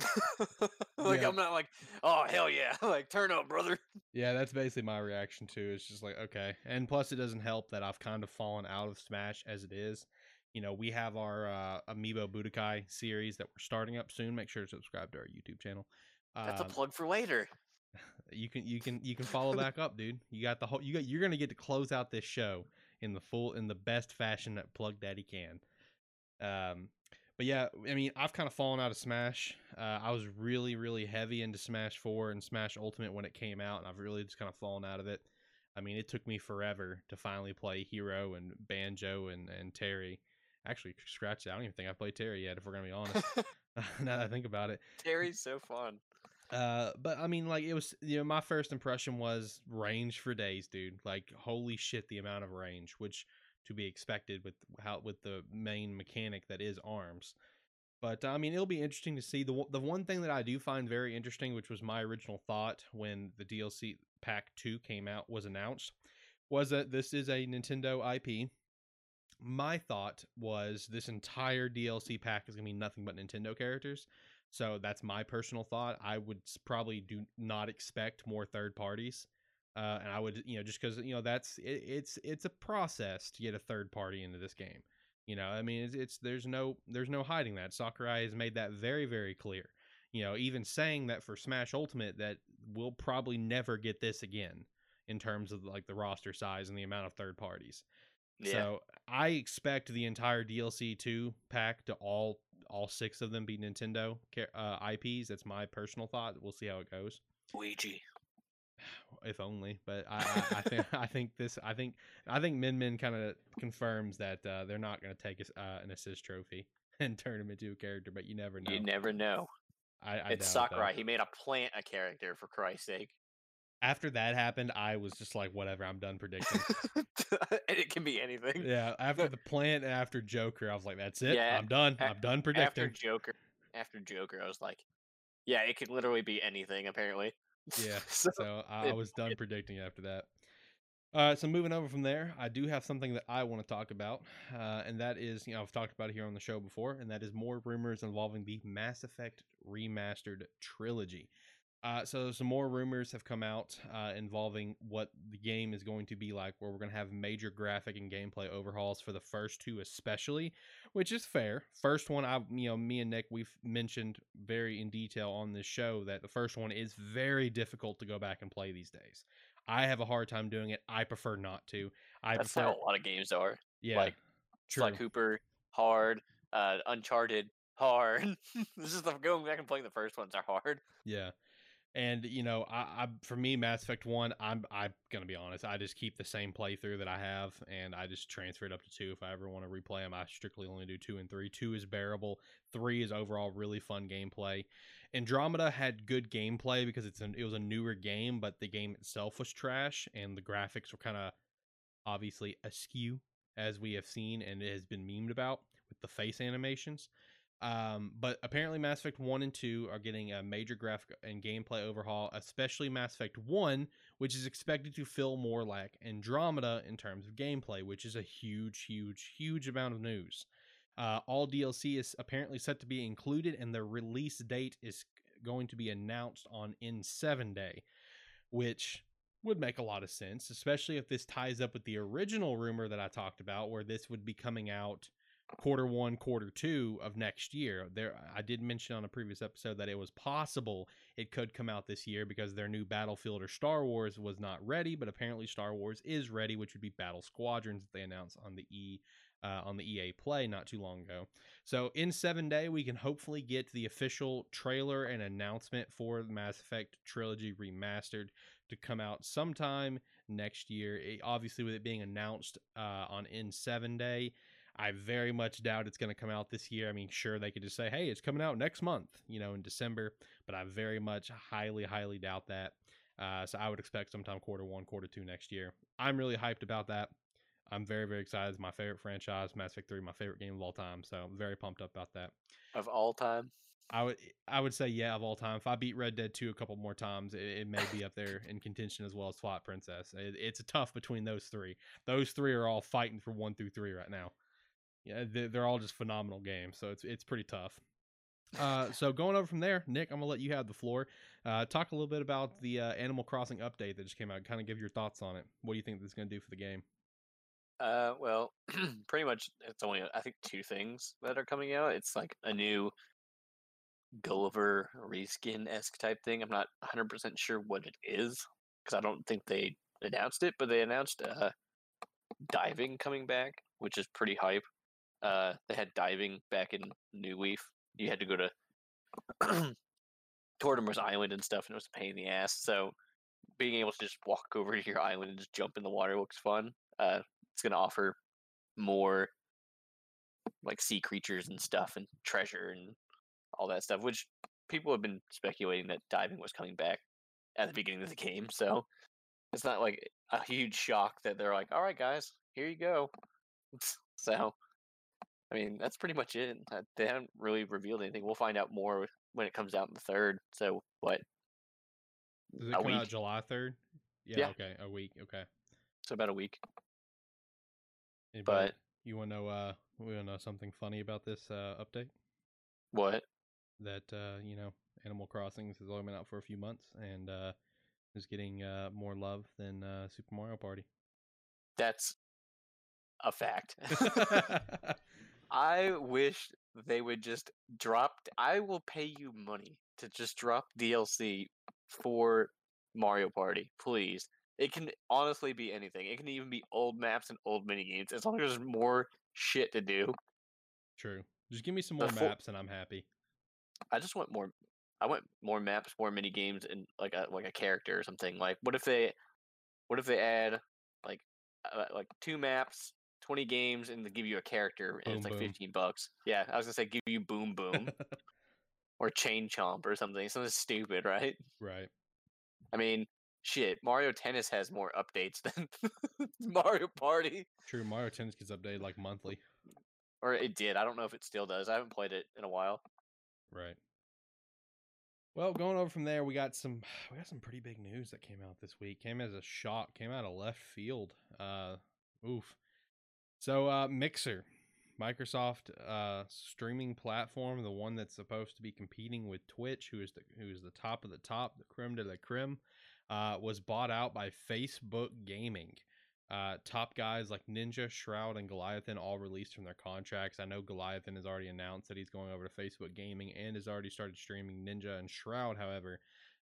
like Yeah. I'm not like, oh hell yeah, like turn up, brother. Yeah, that's basically my reaction too. It's just like okay, and plus it doesn't help that I've kind of fallen out of Smash as it is. You know, we have our uh, Amiibo Budokai series that we're starting up soon. Make sure to subscribe to our YouTube channel. That's Um, a plug for later. you can you can you can follow back up, dude. You got the whole you got you're gonna get to close out this show in the full in the best fashion that Plug Daddy can. Um, but yeah, I mean, I've kind of fallen out of Smash. Uh, I was really really heavy into Smash Four and Smash Ultimate when it came out, and I've really just kind of fallen out of it. I mean, it took me forever to finally play Hero and Banjo and and Terry. Actually, scratch that. I don't even think I've played Terry yet. If we're gonna be honest, now that I think about it. Terry's so fun. Uh, but I mean, like it was, you know, my first impression was range for days, dude. Like, holy shit, the amount of range, which to be expected with how with the main mechanic that is arms. But I mean, it'll be interesting to see the the one thing that I do find very interesting, which was my original thought when the DLC Pack Two came out was announced, was that this is a Nintendo IP. My thought was this entire DLC pack is gonna be nothing but Nintendo characters. So that's my personal thought. I would probably do not expect more third parties, uh, and I would, you know, just because you know that's it, it's it's a process to get a third party into this game. You know, I mean, it's, it's there's no there's no hiding that. Sakurai has made that very very clear. You know, even saying that for Smash Ultimate that we'll probably never get this again in terms of like the roster size and the amount of third parties. Yeah. So I expect the entire DLC two pack to all all six of them be Nintendo uh, IPs. That's my personal thought. We'll see how it goes, Luigi. If only. But I, I, I think I think this I think I think Min Min kind of confirms that uh, they're not going to take us uh, an assist trophy and turn him into a character. But you never know. You never know. I, I it's it. Sakurai. He made a plant a character for Christ's sake. After that happened, I was just like, whatever. I'm done predicting. and it can be anything. yeah. After the plant and after Joker, I was like, that's it. Yeah, I'm done. a- I'm done predicting. After. Joker, after Joker, I was like, yeah, it could literally be anything. Apparently. Yeah. so, So I, I it- was done predicting after that. All right, so moving over from there, I do have something that I want to talk about, uh, and that is, you know, I've talked about it here on the show before, and that is more rumors involving the Mass Effect remastered trilogy. Uh, so some more rumors have come out uh, involving what the game is going to be like, where we're going to have major graphic and gameplay overhauls for the first two, especially, which is fair. First one, I, you know, me and Nick, we've mentioned very in detail on this show that the first one is very difficult to go back and play these days. I have a hard time doing it. I prefer not to. I that's prefer, how a lot of games are. yeah, like, true. Sly Cooper, hard. Uh, Uncharted, hard. this is the going back and playing the first ones are hard. Yeah. And you know, I, I for me, Mass Effect One, I'm I'm gonna be honest. I just keep the same playthrough that I have, and I just transfer it up to two. If I ever want to replay them, I strictly only do two and three. Two is bearable. Three is overall really fun gameplay. Andromeda had good gameplay because it's an, it was a newer game, but the game itself was trash, and the graphics were kind of obviously askew, as we have seen and it has been memed about with the face animations. Um, but apparently, Mass Effect 1 and 2 are getting a major graphic and gameplay overhaul, especially Mass Effect 1, which is expected to feel more like Andromeda in terms of gameplay, which is a huge, huge, huge amount of news. Uh, all DLC is apparently set to be included, and the release date is going to be announced on N7 Day, which would make a lot of sense, especially if this ties up with the original rumor that I talked about, where this would be coming out quarter one, quarter two of next year. There, I did mention on a previous episode that it was possible it could come out this year because their new Battlefield or Star Wars was not ready, but apparently Star Wars is ready, which would be Battle Squadrons that they announced on the E. Uh, on the EA Play not too long ago. So N7 Day, we can hopefully get the official trailer and announcement for the Mass Effect trilogy remastered to come out sometime next year. It, obviously, with it being announced uh, on N7 Day, I very much doubt it's going to come out this year. I mean, sure, they could just say, hey, it's coming out next month, you know, in December, but I very much highly, highly doubt that. Uh, so I would expect sometime quarter one, quarter two next year. I'm really hyped about that. I'm very, very excited. It's my favorite franchise, Mass Effect 3, my favorite game of all time. So I'm very pumped up about that. Of all time? I would I would say yeah of all time. If I beat Red Dead 2 a couple more times, it, it may be up there in contention as well as Twilight Princess. It, it's a tough between those three. Those three are all fighting for one through three right now yeah, they're all just phenomenal games. So it's it's pretty tough. Uh, so going over from there, Nick, I'm gonna let you have the floor. Uh, talk a little bit about the uh, Animal Crossing update that just came out. Kind of give your thoughts on it. What do you think this is gonna do for the game? Uh, well, pretty much it's only I think two things that are coming out. It's like a new Gulliver reskin esque type thing. I'm not 100 percent sure what it is because I don't think they announced it, but they announced uh, diving coming back, which is pretty hype. Uh, they had diving back in New Leaf. You had to go to Tortimer's Island and stuff, and it was a pain in the ass. So being able to just walk over to your island and just jump in the water looks fun. Uh, it's going to offer more like sea creatures and stuff and treasure and all that stuff, which people have been speculating that diving was coming back at the beginning of the game. So it's not like a huge shock that they're like, all right, guys, here you go. so I mean, that's pretty much it. They haven't really revealed anything. We'll find out more when it comes out in the third. So what? Does it a come week? out July third? Yeah, yeah, Okay. A week. Okay. So about a week. Anybody, but you want to know? Uh, we want to know something funny about this uh, update? What? That uh, you know, Animal Crossing has only been out for a few months and uh, is getting uh, more love than uh, Super Mario Party. That's a fact. I wish they would just drop. I will pay you money to just drop DLC for Mario Party, please. It can honestly be anything. It can even be old maps and old mini games as long as there's more shit to do. True. Just give me some more maps and I'm happy. I just want more. I want more maps, more mini games, and like a like a character or something. Like, what if they, what if they add like uh, like two maps 20 games and they give you a character and boom, it's like boom. 15 bucks. Yeah, I was gonna say give you Boom Boom or Chain Chomp or something. Something stupid, right? Right. I mean, shit, Mario Tennis has more updates than Mario Party. True, Mario Tennis gets updated like monthly. Or it did. I don't know if it still does. I haven't played it in a while. Right. Well, going over from there, we got some we got some pretty big news that came out this week. Came as a shock, came out of left field. Uh oof. So, uh, Mixer, Microsoft uh, streaming platform, the one that's supposed to be competing with Twitch, who is the who is the top of the top, the creme de la creme, uh, was bought out by Facebook Gaming. Uh, top guys like Ninja, Shroud, and Gothalion all released from their contracts. I know Gothalion has already announced that he's going over to Facebook Gaming and has already started streaming. Ninja and Shroud, however,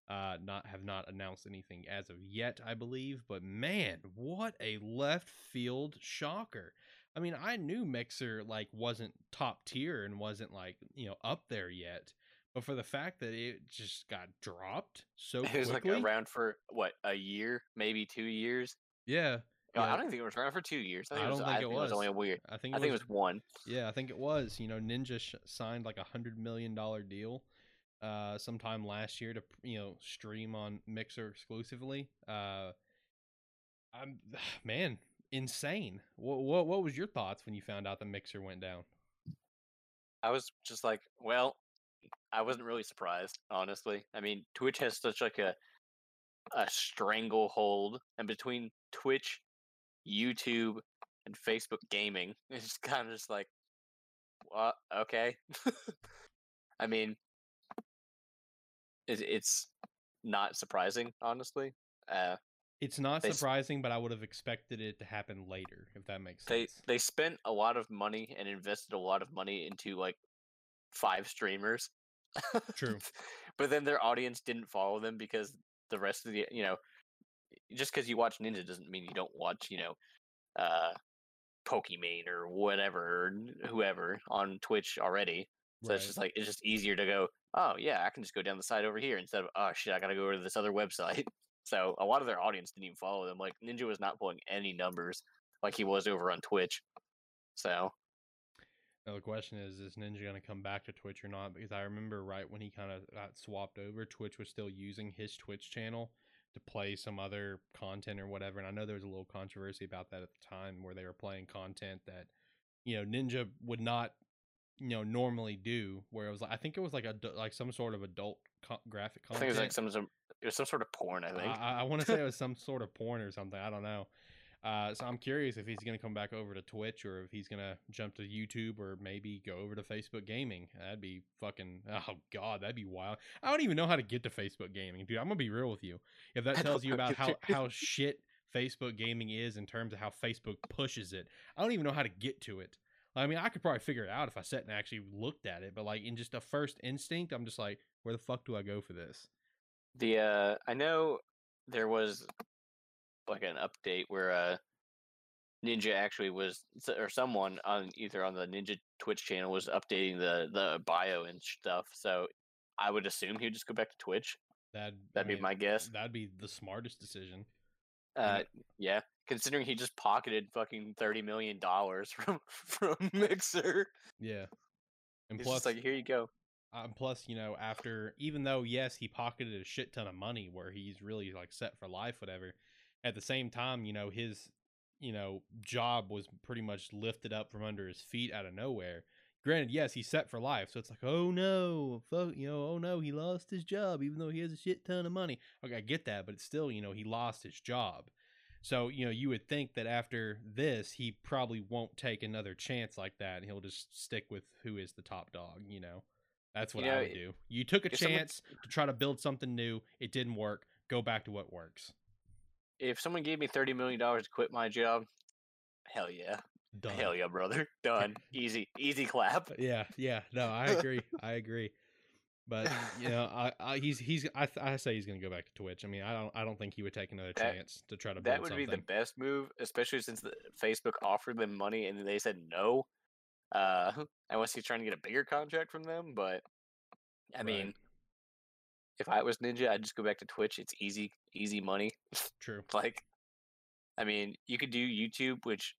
uh, not have not announced anything as of yet, I believe. But man, what a left field shocker! I mean, I knew Mixer like wasn't top tier and wasn't like you know up there yet, But for the fact that it just got dropped so It was quickly, like around for what a year, maybe two years. yeah, No, yeah, I don't think it was around for two years. I, think I it was, don't think I it think it was only a was. weird. I think I it think it was, was one. yeah, I think it was. You know, Ninja sh- signed like a hundred million dollar deal, uh, sometime last year to you know stream on Mixer exclusively. Uh, I'm man, insane. What what what was your thoughts when you found out the Mixer went down? I was just like, well, I wasn't really surprised, honestly. I mean, Twitch has such like a a stranglehold, and between Twitch, YouTube, and Facebook gaming, it's kind of just like, what? Okay. I mean, it, it's not surprising, honestly. Uh, It's not They surprising, but I would have expected it to happen later, if that makes they sense. they spent a lot of money and invested a lot of money into like five streamers. True. but then their audience didn't follow them because the rest of the you know just because you watch Ninja doesn't mean you don't watch you know uh Pokimane or whatever or whoever on Twitch already. So it's just like it's just easier to go. Oh yeah, I can just go down the side over here instead of oh shit, I gotta go to this other website. So a lot of their audience didn't even follow them. Like Ninja was not pulling any numbers like he was over on Twitch. So Now the question is, is Ninja going to come back to Twitch or not? Because I remember right when he kind of got swapped over, Twitch was still using his Twitch channel to play some other content or whatever. And I know there was a little controversy about that at the time where they were playing content that, you know, Ninja would not, you know, normally do. Where it was like, I think it was like a like some sort of adult co- graphic I think it was like some some it was some sort of porn. I think. I, I want to say it was some sort of porn or something. I don't know. Uh, so I'm curious if he's going to come back over to Twitch or if he's going to jump to YouTube or maybe go over to Facebook Gaming. That'd be fucking oh god, that'd be wild. I don't even know how to get to Facebook Gaming, dude. I'm gonna be real with you. If that tells you about how how shit Facebook Gaming is in terms of how Facebook pushes it, I don't even know how to get to it. I mean, I could probably figure it out if I sat and actually looked at it, but like in just a first instinct, I'm just like, where the fuck do I go for this? The uh I know there was like an update where uh Ninja actually was or someone on either on the Ninja Twitch channel was updating the the bio and stuff. So I would assume he'd just go back to Twitch. That'd That'd be my guess. That'd be the smartest decision. Uh yeah, considering he just pocketed fucking 30 million dollars from from Mixer. Yeah. And He's plus, like here you go. um, plus, you know, after even though yes, he pocketed a shit ton of money where he's really like set for life, whatever. At the same time, you know, his you know job was pretty much lifted up from under his feet out of nowhere. Granted, yes, he's set for life, so it's like, oh no, fuck, you know, oh no, he lost his job, even though he has a shit ton of money. Okay, I get that, but it's still, you know, he lost his job. So, you know, you would think that after this, he probably won't take another chance like that. And he'll just stick with who is the top dog, you know? That's what You I would do. You took a if someone- chance to try to build something new. It didn't work. Go back to what works. If someone gave me 30 million dollars to quit my job, hell yeah. Done. Hell yeah, brother. Done. Easy. Easy clap. Yeah, yeah. No, I agree. I agree. But you know, I, I he's he's I, th- I say he's going to go back to Twitch. I mean, I don't I don't think he would take another That- chance to try to build That would something. be the best move, especially since the Facebook offered them money and they said no. Uh, unless he's trying to get a bigger contract from them. But I Right. mean, if I was Ninja, I'd just go back to Twitch. It's easy, easy money. True. like, I mean, you could do YouTube, which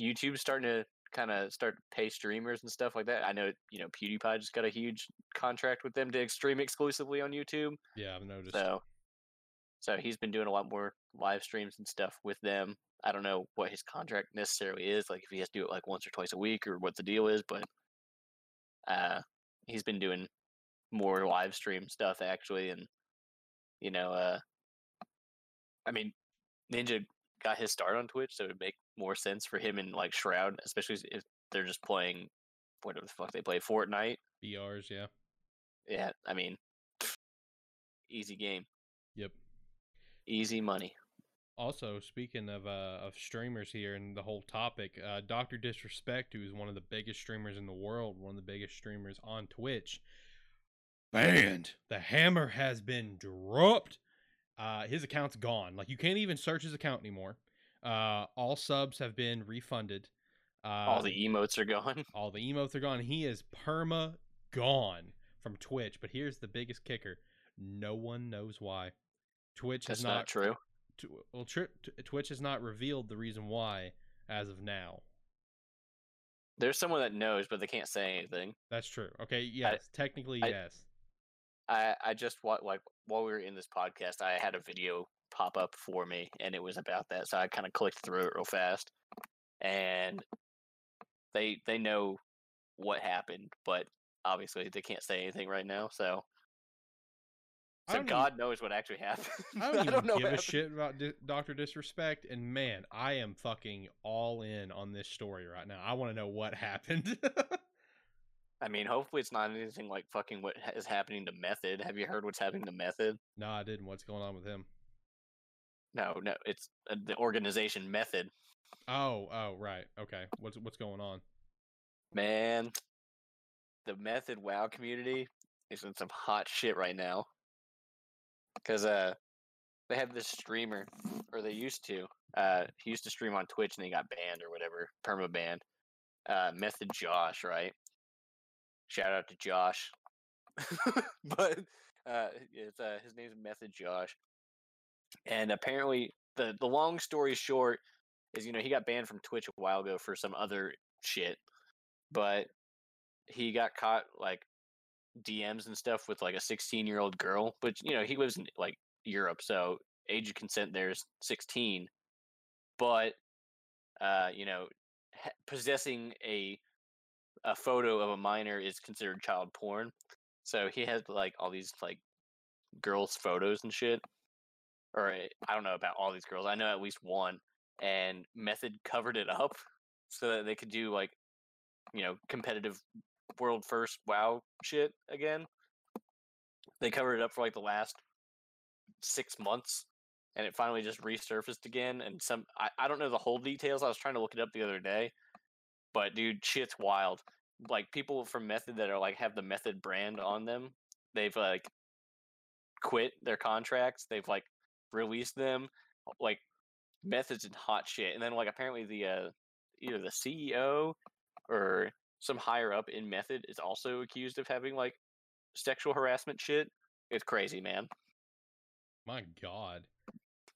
YouTube's starting to kind of start to pay streamers and stuff like that. I know, you know, PewDiePie just got a huge contract with them to stream exclusively on YouTube. Yeah, I've noticed. So, so he's been doing a lot more live streams and stuff with them. I don't know what his contract necessarily is, like if he has to do it like once or twice a week or what the deal is, but uh, he's been doing more live stream stuff actually, and you know, uh, I mean, Ninja got his start on Twitch, so it would make more sense for him and like Shroud, especially if they're just playing whatever the fuck they play, Fortnite. BRs, yeah. Yeah, I mean, easy game, Yep. easy money. Also, speaking of uh, of streamers here and the whole topic, uh, Doctor Disrespect, who is one of the biggest streamers in the world, one of the biggest streamers on Twitch, banned. The hammer has been dropped. Uh, his account's gone. Like you can't even search his account anymore. Uh, all subs have been refunded. Uh, All the emotes are gone. all the emotes are gone. He is perma gone from Twitch. But here's the biggest kicker: no one knows why. Twitch That's has not, not, true. Tw- well, t- Twitch has not revealed the reason why as of now. There's someone that knows, but they can't say anything. That's true. Okay, yes, technically I- yes. I I just like while we were in this podcast, I had a video pop up for me, and it was about that. So I kind of clicked through it real fast, and they they know what happened, but obviously they can't say anything right now. So I so don't God knows what actually happened. I don't, even know give a shit about Di- Doctor Disrespect, and man, I am fucking all in on this story right now. I want to know what happened. I mean, hopefully it's not anything like fucking what is happening to Method. Have you heard what's happening to Method? no, I didn't. What's going on with him? No, no, it's uh, the organization Method. Oh, oh, right. Okay, what's what's going on? Man, the Method WoW community is in some hot shit right now. Cause uh, they have this streamer, or they used to. Uh, he used to stream on Twitch and he got banned or whatever, perma banned. Uh, Method Josh, right? Shout out to Josh. but uh, it's uh, his name's Method Josh, and apparently the the long story short is you know he got banned from Twitch a while ago for some other shit, but he got caught like DMs and stuff with like a 16 year old girl, But, you know he lives in like Europe, so age of consent there is 16, but uh, you know possessing a a photo of a minor is considered child porn. So he has like all these like girls' photos and shit. Or eh, I don't know about all these girls. I know at least one. And Method covered it up so that they could do like, you know, competitive world first WoW shit again. They covered it up for like the last six months, and it finally just resurfaced again. And some I, I don't know the whole details. I was trying to look it up the other day, but dude, shit's wild. Like people from Method that are like have the Method brand on them, they've like quit their contracts. They've like released them. Like Method's in hot shit, and then like apparently the uh either the CEO or some higher up in Method is also accused of having like sexual harassment shit. It's crazy, man. My God,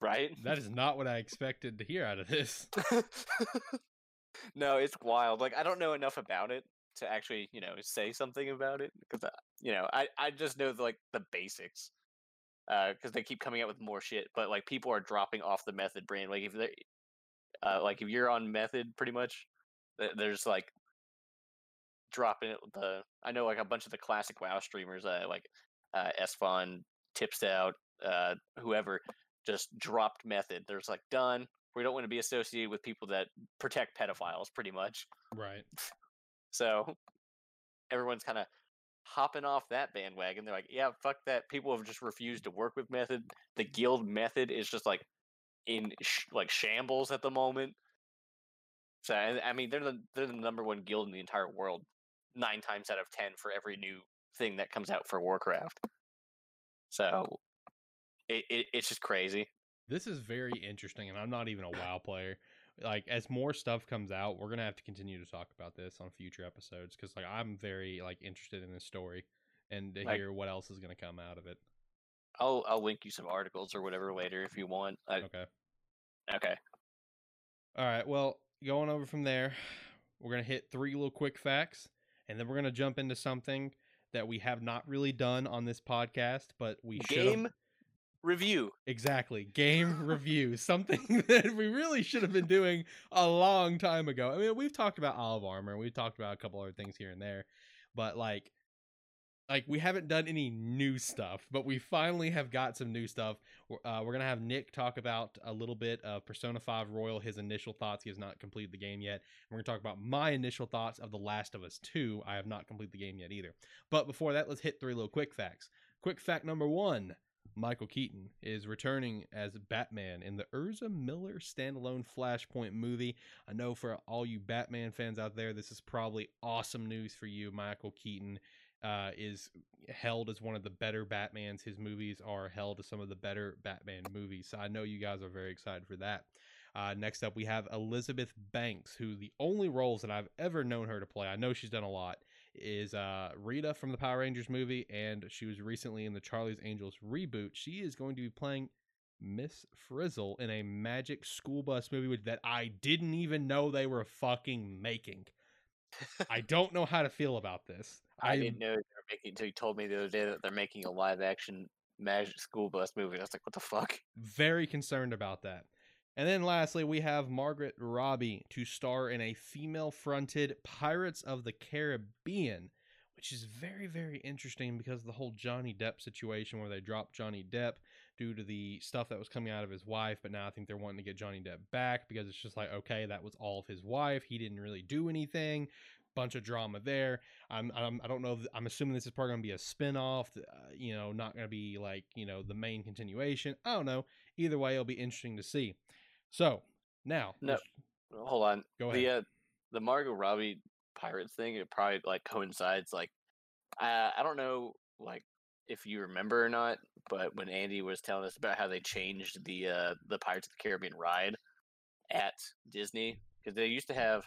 Right? that is not what I expected to hear out of this. no, it's wild. Like I don't know enough about it to actually, you know, say something about it because you know, I I just know like the basics. Uh, because they keep coming out with more shit, but like people are dropping off the method brand. Like if they, uh, like if you're on method, pretty much, there's like dropping it. The I know like a bunch of the classic WoW streamers, uh, like uh, Esfand, Tips Out, uh, whoever, just dropped method. There's like done. We don't want to be associated with people that protect pedophiles, pretty much. Right. So everyone's kind of hopping off that bandwagon. They're like, yeah, fuck that. People have just refused to work with method. The guild method is just like in sh- like shambles at the moment. So I I mean, they're the they're the number one guild in the entire world, nine times out of ten for every new thing that comes out for Warcraft. So it, it it's just crazy. This is very interesting, and I'm not even a WoW player. Like, as more stuff comes out, we're gonna have to continue to talk about this on future episodes because, like, I'm very like interested in this story and to Like- hear what else is gonna come out of it. I'll I'll link you some articles or whatever later if you want. I, Okay. okay. All right. Well, going over from there, we're gonna hit three little quick facts, and then we're gonna jump into something that we have not really done on this podcast, but we should Game review. Exactly. Game review. Something that we really should have been doing a long time ago. I mean, we've talked about Olive Armor we've talked about a couple other things here and there, but like like we haven't done any new stuff, but we finally have got some new stuff. Uh, we're gonna have Nick talk about a little bit of Persona 5 Royal, his initial thoughts. He has not completed the game yet. We're gonna talk about my initial thoughts of The Last of Us 2. I have not completed the game yet either. But before that, let's hit three little quick facts. Quick fact number one. Michael Keaton is returning as Batman in the Ezra Miller standalone Flashpoint movie. I know for all you Batman fans out there, this is probably awesome news for you. Michael Keaton uh, is held as one of the better Batmans. His movies are held as some of the better Batman movies. So I know you guys are very excited for that. Uh, next up, we have Elizabeth Banks, who the only roles that I've ever known her to play, I know she's done a lot, is uh, Rita from the Power Rangers movie, and she was recently in the Charlie's Angels reboot. She is going to be playing Miss Frizzle in a Magic School Bus movie that I didn't even know they were fucking making. I don't know how to feel about this. I I'm- didn't know they were making until you told me the other day that they're making a live action Magic School Bus movie. I was like, what the fuck? very concerned about that. And then lastly, we have Margaret Robbie to star in a female fronted Pirates of the Caribbean, which is very, very interesting because of the whole Johnny Depp situation where they dropped Johnny Depp due to the stuff that was coming out of his wife. But now I think they're wanting to get Johnny Depp back because it's just like, okay, that was all of his wife. He didn't really do anything. Bunch of drama there. I'm, I'm I don't know. If, I'm assuming this is probably gonna be a spin-off. Uh, you know, not gonna be like you know the main continuation. I don't know. Either way, it'll be interesting to see. So now, No. Hold on. Go ahead. The uh, the Margot Robbie Pirates thing, it probably like coincides. Like, I I don't know, like if you remember or not, but when Andy was telling us about how they changed the uh the Pirates of the Caribbean ride at Disney, because they used to have.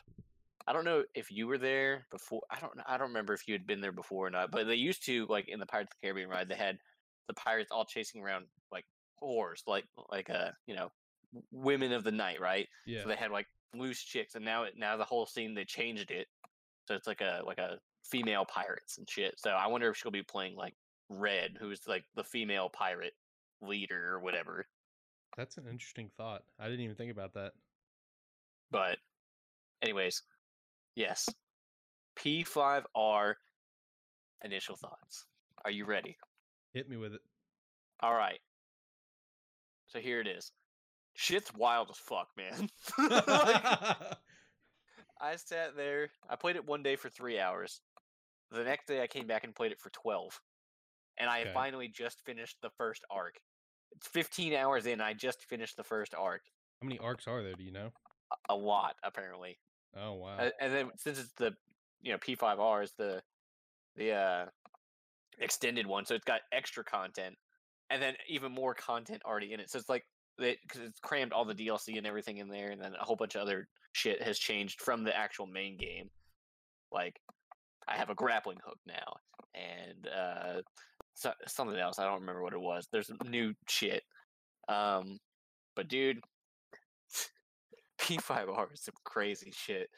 I don't know if you were there before. I don't. I don't remember if you had been there before or not. But they used to like in the Pirates of the Caribbean ride, they had the pirates all chasing around like whores, like like uh you know women of the night, right? yeah, So they had like loose chicks, and now it now the whole scene they changed it, so it's like a like a female pirates and shit. So I wonder if she'll be playing like Red, who's like the female pirate leader or whatever. that's an interesting thought. I didn't even think about that. But anyways, yes, P5R. Initial thoughts. Are you ready? Hit me with it. All right. So here it is. Shit's wild as fuck, man. Like, I sat there. I played it one day for three hours. The next day, I came back and played it for twelve, and I Okay. finally just finished the first arc. It's fifteen hours in. I just finished the first arc. How many arcs are there? Do you know? A lot, apparently. Oh wow. A- and then since it's the you know P5R is the the uh extended one, so it's got extra content, and then even more content already in it. So it's like because it's crammed all the DLC and everything in there, and then a whole bunch of other shit has changed from the actual main game. Like I have a grappling hook now, and uh so, something else. I don't remember what it was. There's new shit. Um, but dude, P5R is some crazy shit.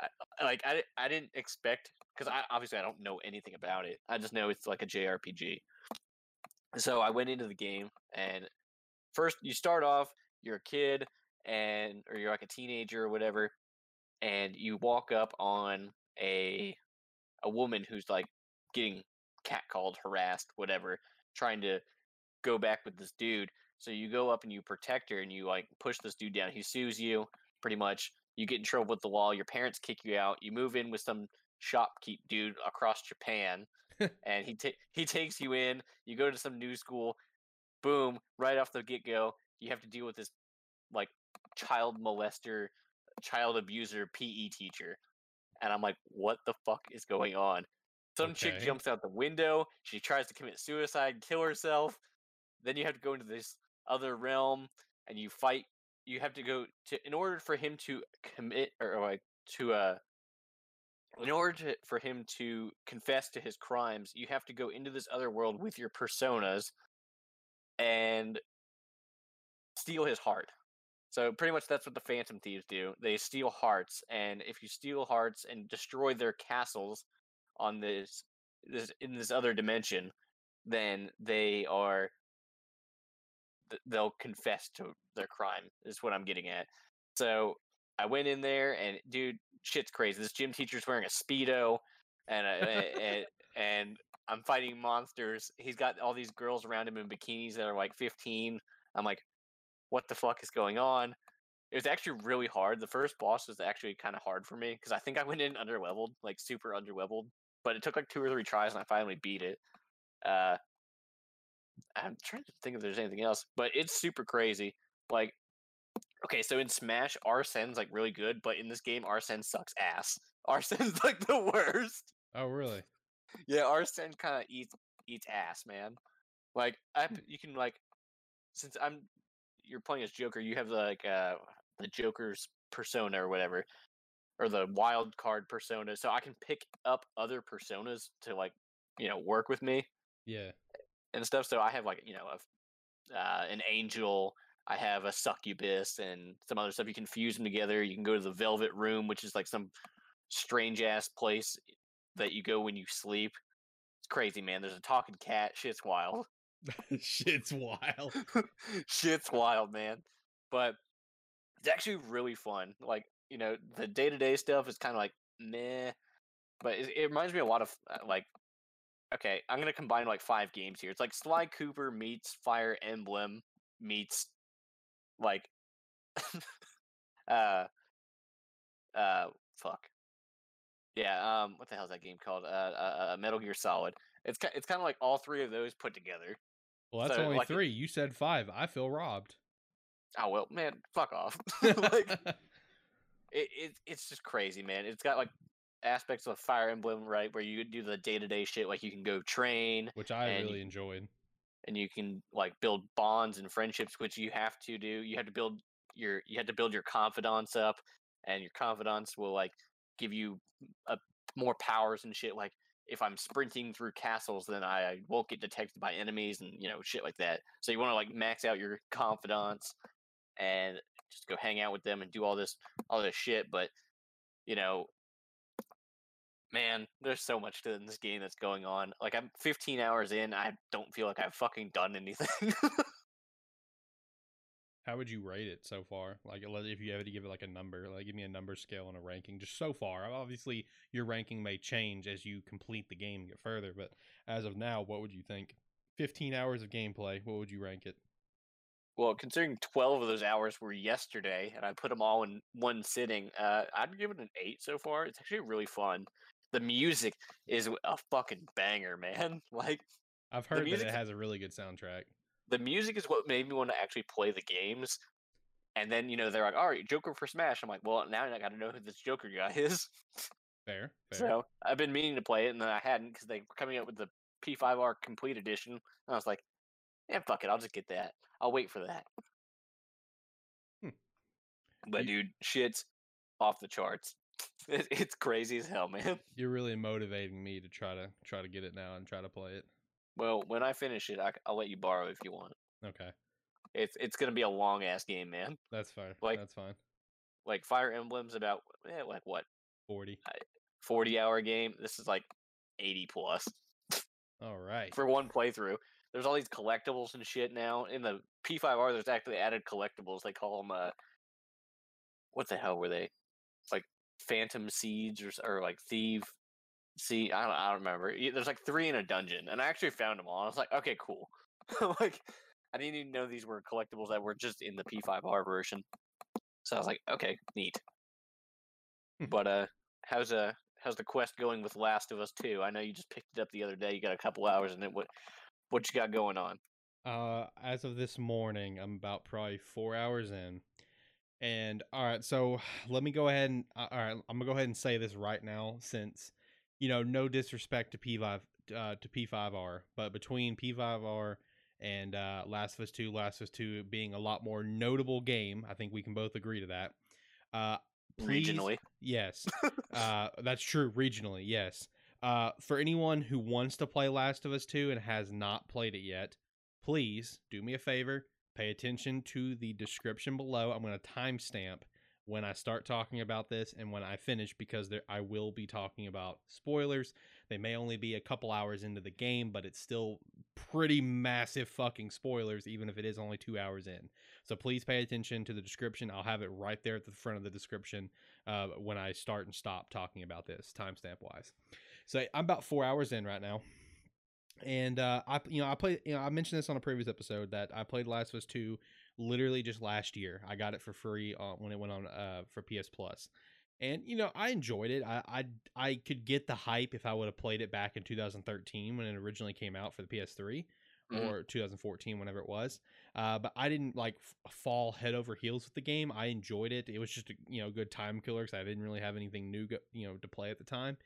I, like I, I didn't expect because I obviously I don't know anything about it. I just know it's like a JRPG. So I went into the game and first you start off you're a kid and or you're like a teenager or whatever and you walk up on a a woman who's like getting catcalled, harassed, whatever, trying to go back with this dude. So you go up and you protect her and you like push this dude down. He sues you pretty much. You get in trouble with the law. Your parents kick you out. You move in with some shopkeep dude across Japan, and he ta- he takes you in. You go to some new school. Boom! Right off the get go, you have to deal with this like child molester, child abuser PE teacher, and I'm like, what the fuck is going on? Some chick jumps out the window. She tries to commit suicide, kill herself. Then you have to go into this other realm and you fight. You have to go to in order for him to commit or, or like to uh in order to, for him to confess to his crimes, you have to go into this other world with your personas and steal his heart. So pretty much that's what the Phantom Thieves do. They steal hearts, and if you steal hearts and destroy their castles on this this in this other dimension, then they are they'll confess to their crime. Is what I'm getting at. So I went in there, and dude, shit's crazy. This gym teacher's wearing a speedo, and a, and, and I'm fighting monsters. He's got all these girls around him in bikinis that are like 15. I'm like, what the fuck is going on? It was actually really hard. The first boss was actually kind of hard for me because I think I went in underleveled, like super underleveled. But it took like two or three tries, and I finally beat it. Uh, I'm trying to think if there's anything else, but it's super crazy. Like, okay, so in Smash, Arsene's like really good, but in this game, Arsene sucks ass. Arsene's like the worst. oh really? Yeah, Arsene kind of eats eats ass, man. Like I, Hmm. you can like, since I'm, you're playing as Joker, you have like uh the Joker's persona or whatever, or the wild card persona, so I can pick up other personas to like you know work with me Yeah. and stuff. So I have like you know a, uh, an angel. I have a succubus and some other stuff. You can fuse them together. You can go to the Velvet Room, which is like some strange ass place that you go when you sleep. It's crazy, man. There's a talking cat. Shit's wild. Shit's wild. Shit's wild, man. But it's actually really fun. Like you know, the day to day stuff is kind of like meh, but it, it reminds me a lot of uh, like. Okay, I'm gonna combine like five games here. It's like Sly Cooper meets Fire Emblem meets like uh uh fuck yeah um what the hell is that game called uh, uh, uh Metal Gear Solid. It's ki- it's kind of like all three of those put together. Well, that's So, only like, three. You said five. I feel robbed. Oh well, man, fuck off. like it, it it's just crazy, man. It's got like aspects of Fire Emblem, right, where you do the day to day shit, like you can go train Which I really enjoyed. and you can like build bonds and friendships, which you have to do. You have to build your you have to build your confidants up, and your confidants will like give you a, more powers and shit. Like if I'm sprinting through castles, then I, won't get detected by enemies and you know shit like that. So you want to like max out your confidants and just go hang out with them and do all this all this shit. But you know, man, there's so much in this game that's going on. Like I'm 15 hours in, I don't feel like I've fucking done anything. How would you rate it so far? Like, if you had to give it like a number, like give me a number scale and a ranking, just so far. Obviously, your ranking may change as you complete the game and get further, but as of now, what would you think? 15 hours of gameplay, what would you rank it? well, considering 12 of those hours were yesterday, and I put them all in one sitting, uh, I'd give it an eight so far. It's actually really fun. The music is a fucking banger, man. Like I've heard that it has a really good soundtrack. The music is what made me want to actually play the games. And then you know they're like, "All right, Joker for Smash." I'm like, "Well, now I got to know who this Joker guy is." Fair, fair. So I've been meaning to play it, and then I hadn't because they were coming up with the P5R Complete Edition. And I was like, "Yeah, fuck it, I'll just get that. I'll wait for that." Hmm. But You- dude, shit's off the charts. It, it's crazy as hell, man. You're really motivating me to try to try to get it now and try to play it. Well, when I finish it, I, will let you borrow if you want. Okay, It's it's gonna be a long ass game, man. that's fine. Like- that's fine. Like Fire Emblem's about eh, like what 40. 40 hour game. This is like 80 plus All right. for one playthrough. There's all these collectibles and shit now. In the P5R, there's actually added collectibles. They call them, uh, what the hell were they? Like Phantom Seeds or, or like Thief See, I don't, I don't remember. There's like three in a dungeon, and I actually found them all. I was like, okay, cool. like, I didn't even know these were collectibles that were just in the P5R version. So I was like, okay, neat. Hmm. but uh, how's uh, how's the quest going with Last of Us Two? I know you just picked it up the other day. You got a couple hours in it. What what you got going on? Uh, as of this morning, I'm about probably four hours in. And all right, so let me go ahead and uh, all right, I'm gonna go ahead and say this right now, since you know, no disrespect to P5 uh, to P5R, but between P5R and uh, Last of Us Two, Last of Us Two being a lot more notable game, I think we can both agree to that. Uh, please- Regionally, Yes. uh, that's true regionally. Yes. Uh, for anyone who wants to play Last of Us 2 and has not played it yet, please do me a favor. Pay attention to the description below. I'm going to timestamp when I start talking about this and when I finish because there I will be talking about spoilers. They may only be a couple hours into the game, but it's still pretty massive fucking spoilers, even if it is only two hours in. So please pay attention to the description. I'll have it right there at the front of the description uh, when I start and stop talking about this timestamp wise. So I'm about four hours in right now, and uh, I you know I played you know I mentioned this on a previous episode that I played Last of Us Two literally just last year. I got it for free uh, when it went on uh, for PS And you know I enjoyed it. I, I I could get the hype if I would have played it back in 2013 when it originally came out for the PS3 Mhm. or 2014 whenever it was. Uh, but I didn't like f- fall head over heels with the game. I enjoyed it. It was just a you know good time killer because I didn't really have anything new go, you know to play at the time.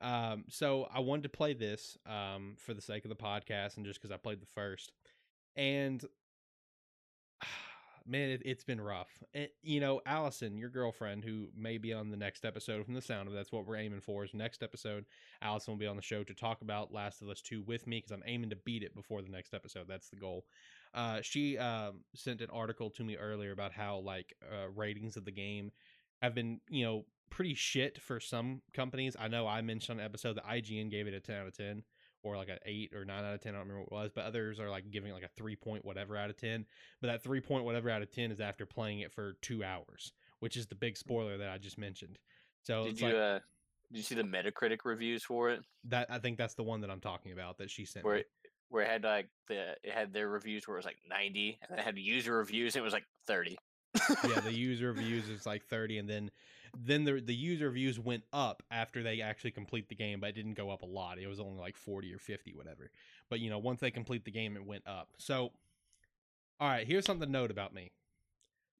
Um, so I wanted to play this um, for the sake of the podcast and just because I played the first. And man, it, it's been rough. And, you know, Allison, your girlfriend, who may be on the next episode from the sound of it, that's what we're aiming for. Is next episode, Allison will be on the show to talk about Last of Us Two with me because I'm aiming to beat it before the next episode. That's the goal. Uh, she um, sent an article to me earlier about how like uh, ratings of the game have been, you know, pretty shit for some companies. I know I mentioned on an episode that IGN gave it a 10 out of 10 or like an 8 or 9 out of 10. I don't remember what it was, but others are like giving like a 3 point whatever out of 10. But that 3 point whatever out of 10 is after playing it for 2 hours, which is the big spoiler that I just mentioned. So Did you like, uh did you see the Metacritic reviews for it? that I think that's the one that I'm talking about that she sent Where me. it, where it had like the it had their reviews where it was like 90 and it had user reviews it was like 30. yeah, the user reviews is like 30 and then then the the user views went up after they actually complete the game, but it didn't go up a lot. It was only like 40 or 50 whatever. But you know, once they complete the game it went up. So all right, here's something to note about me.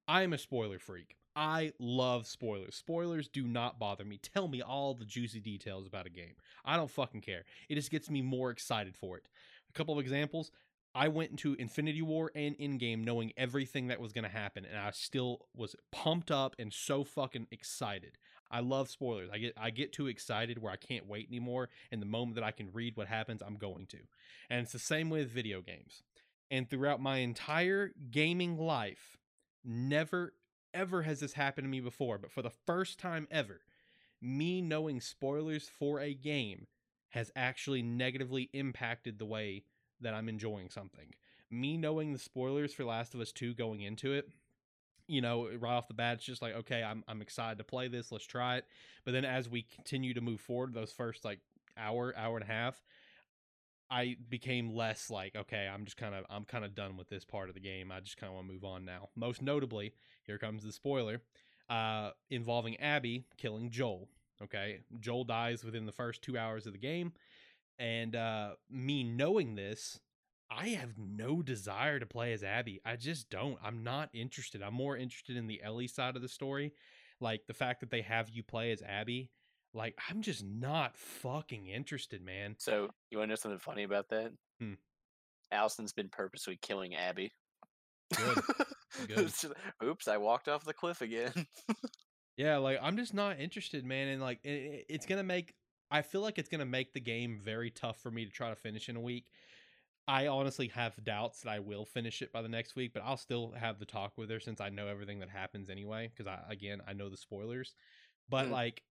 I am a spoiler freak. I love spoilers. Spoilers do not bother me. Tell me all the juicy details about a game. I don't fucking care. It just gets me more excited for it. A couple of examples. I went into Infinity War and Endgame knowing everything that was going to happen, and I still was pumped up and so fucking excited. I love spoilers. I get I get too excited where I can't wait anymore, and the moment that I can read what happens, I'm going to. And it's the same with video games. And throughout my entire gaming life, never ever has this happened to me before, but for the first time ever, me knowing spoilers for a game has actually negatively impacted the way that I'm enjoying something. Me knowing the spoilers for Last of Us 2 going into it, you know, right off the bat, it's just like, okay, I'm, I'm excited to play this. Let's try it. But then as we continue to move forward, those first like hour, hour and a half, I became less like, okay, I'm just kind of, I'm kind of done with this part of the game. I just kind of want to move on now. Most notably, here comes the spoiler, uh, involving Abby killing Joel. Okay, Joel dies within the first two hours of the game, and uh, me knowing this, I have no desire to play as Abby. I just don't. I'm not interested. I'm more interested in the Ellie side of the story, like the fact that they have you play as Abby. Like I'm just not fucking interested, man. So, you want to know something funny about that? Hmm. Allison's been purposely killing Abby. Good. Good. Oops, I walked off the cliff again. Yeah, like I'm just not interested, man. And like it, it's gonna make. I feel like it's gonna make the game very tough for me to try to finish in a week. I honestly have doubts that I will finish it by the next week, but I'll still have the talk with her since I know everything that happens anyway. Because I again I know the spoilers, but Mm. like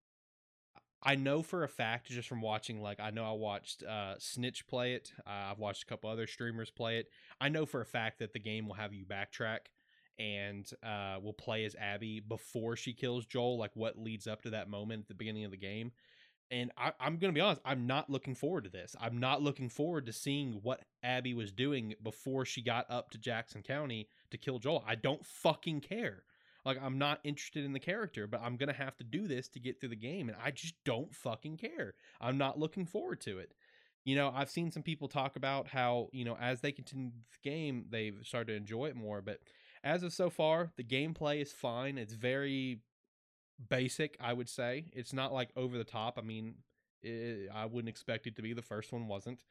I know for a fact just from watching. Like I know I watched uh, Snitch play it. Uh, I've watched a couple other streamers play it. I know for a fact that the game will have you backtrack and uh, will play as Abby before she kills Joel, like what leads up to that moment at the beginning of the game. And I, I'm going to be honest, I'm not looking forward to this. I'm not looking forward to seeing what Abby was doing before she got up to Jackson County to kill Joel. I don't fucking care. Like, I'm not interested in the character, but I'm going to have to do this to get through the game. And I just don't fucking care. I'm not looking forward to it. You know, I've seen some people talk about how, you know, as they continue the game, they've started to enjoy it more. But as of so far, the gameplay is fine. It's very basic, I would say. It's not like over the top. I mean, it, I wouldn't expect it to be. The first one wasn't.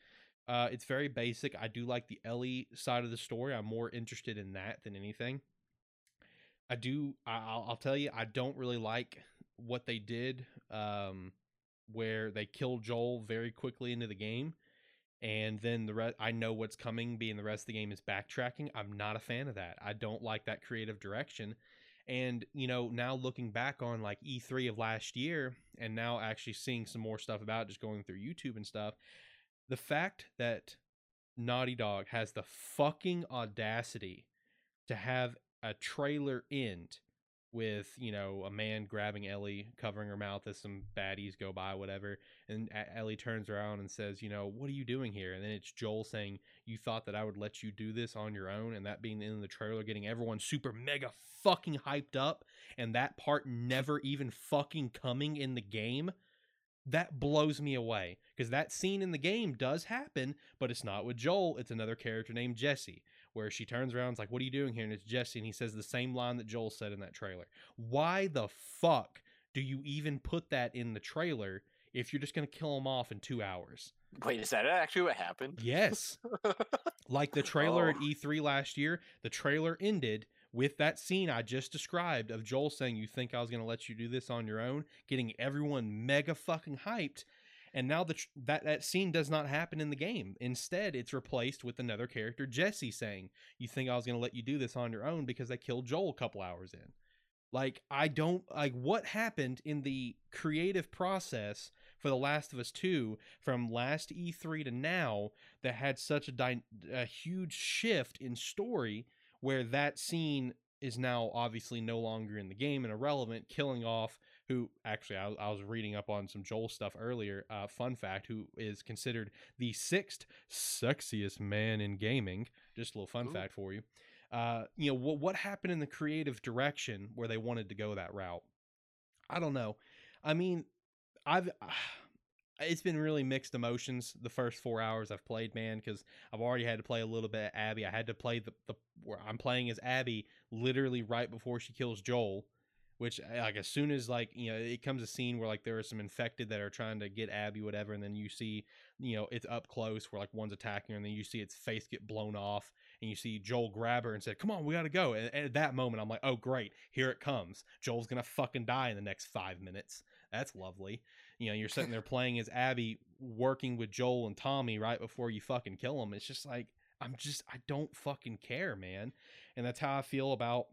Uh, it's very basic. I do like the Ellie side of the story. I'm more interested in that than anything. I do. I, I'll, I'll tell you, I don't really like what they did, um, where they killed Joel very quickly into the game and then the rest i know what's coming being the rest of the game is backtracking i'm not a fan of that i don't like that creative direction and you know now looking back on like e3 of last year and now actually seeing some more stuff about it, just going through youtube and stuff the fact that naughty dog has the fucking audacity to have a trailer end with you know a man grabbing Ellie, covering her mouth as some baddies go by, whatever. And Ellie turns around and says, "You know, what are you doing here?" And then it's Joel saying, "You thought that I would let you do this on your own?" And that being in the trailer, getting everyone super mega fucking hyped up, and that part never even fucking coming in the game. That blows me away because that scene in the game does happen, but it's not with Joel. It's another character named Jesse where she turns around and's like, What are you doing here? And it's Jesse, and he says the same line that Joel said in that trailer. Why the fuck do you even put that in the trailer if you're just gonna kill him off in two hours? Wait, is that actually what happened? Yes. like the trailer at Oh. E3 last year, the trailer ended with that scene I just described of Joel saying, You think I was going to let you do this on your own? Getting everyone mega fucking hyped. And now the tr- that that scene does not happen in the game. Instead, it's replaced with another character, Jesse, saying, "You think I was going to let you do this on your own because I killed Joel a couple hours in." Like I don't like what happened in the creative process for The Last of Us 2 from last E3 to now that had such a, dy- a huge shift in story where that scene is now obviously no longer in the game and irrelevant, killing off who actually I, I was reading up on some Joel stuff earlier. Uh, fun fact: who is considered the sixth sexiest man in gaming? Just a little fun Ooh. fact for you. Uh, you know what what happened in the creative direction where they wanted to go that route? I don't know. I mean, I've it's been really mixed emotions the first four hours I've played, man, because I've already had to play a little bit of Abby. I had to play the, the where I'm playing as Abby literally right before she kills Joel, which uh, like as soon as like you know it comes a scene where like there are some infected that are trying to get Abby whatever, and then you see you know it's up close where like one's attacking her, and then you see its face get blown off, and you see Joel grab her and say, "Come on, we gotta go." And, and at that moment, I'm like, "Oh great, here it comes. Joel's gonna fucking die in the next five minutes." That's lovely. You know, you're sitting there playing as Abby, working with Joel and Tommy right before you fucking kill them. It's just like I'm just I don't fucking care, man. And that's how I feel about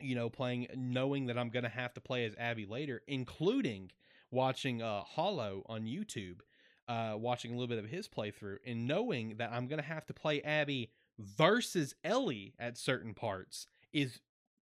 you know playing, knowing that I'm gonna have to play as Abby later, including watching uh Hollow on YouTube, uh, watching a little bit of his playthrough, and knowing that I'm gonna have to play Abby versus Ellie at certain parts is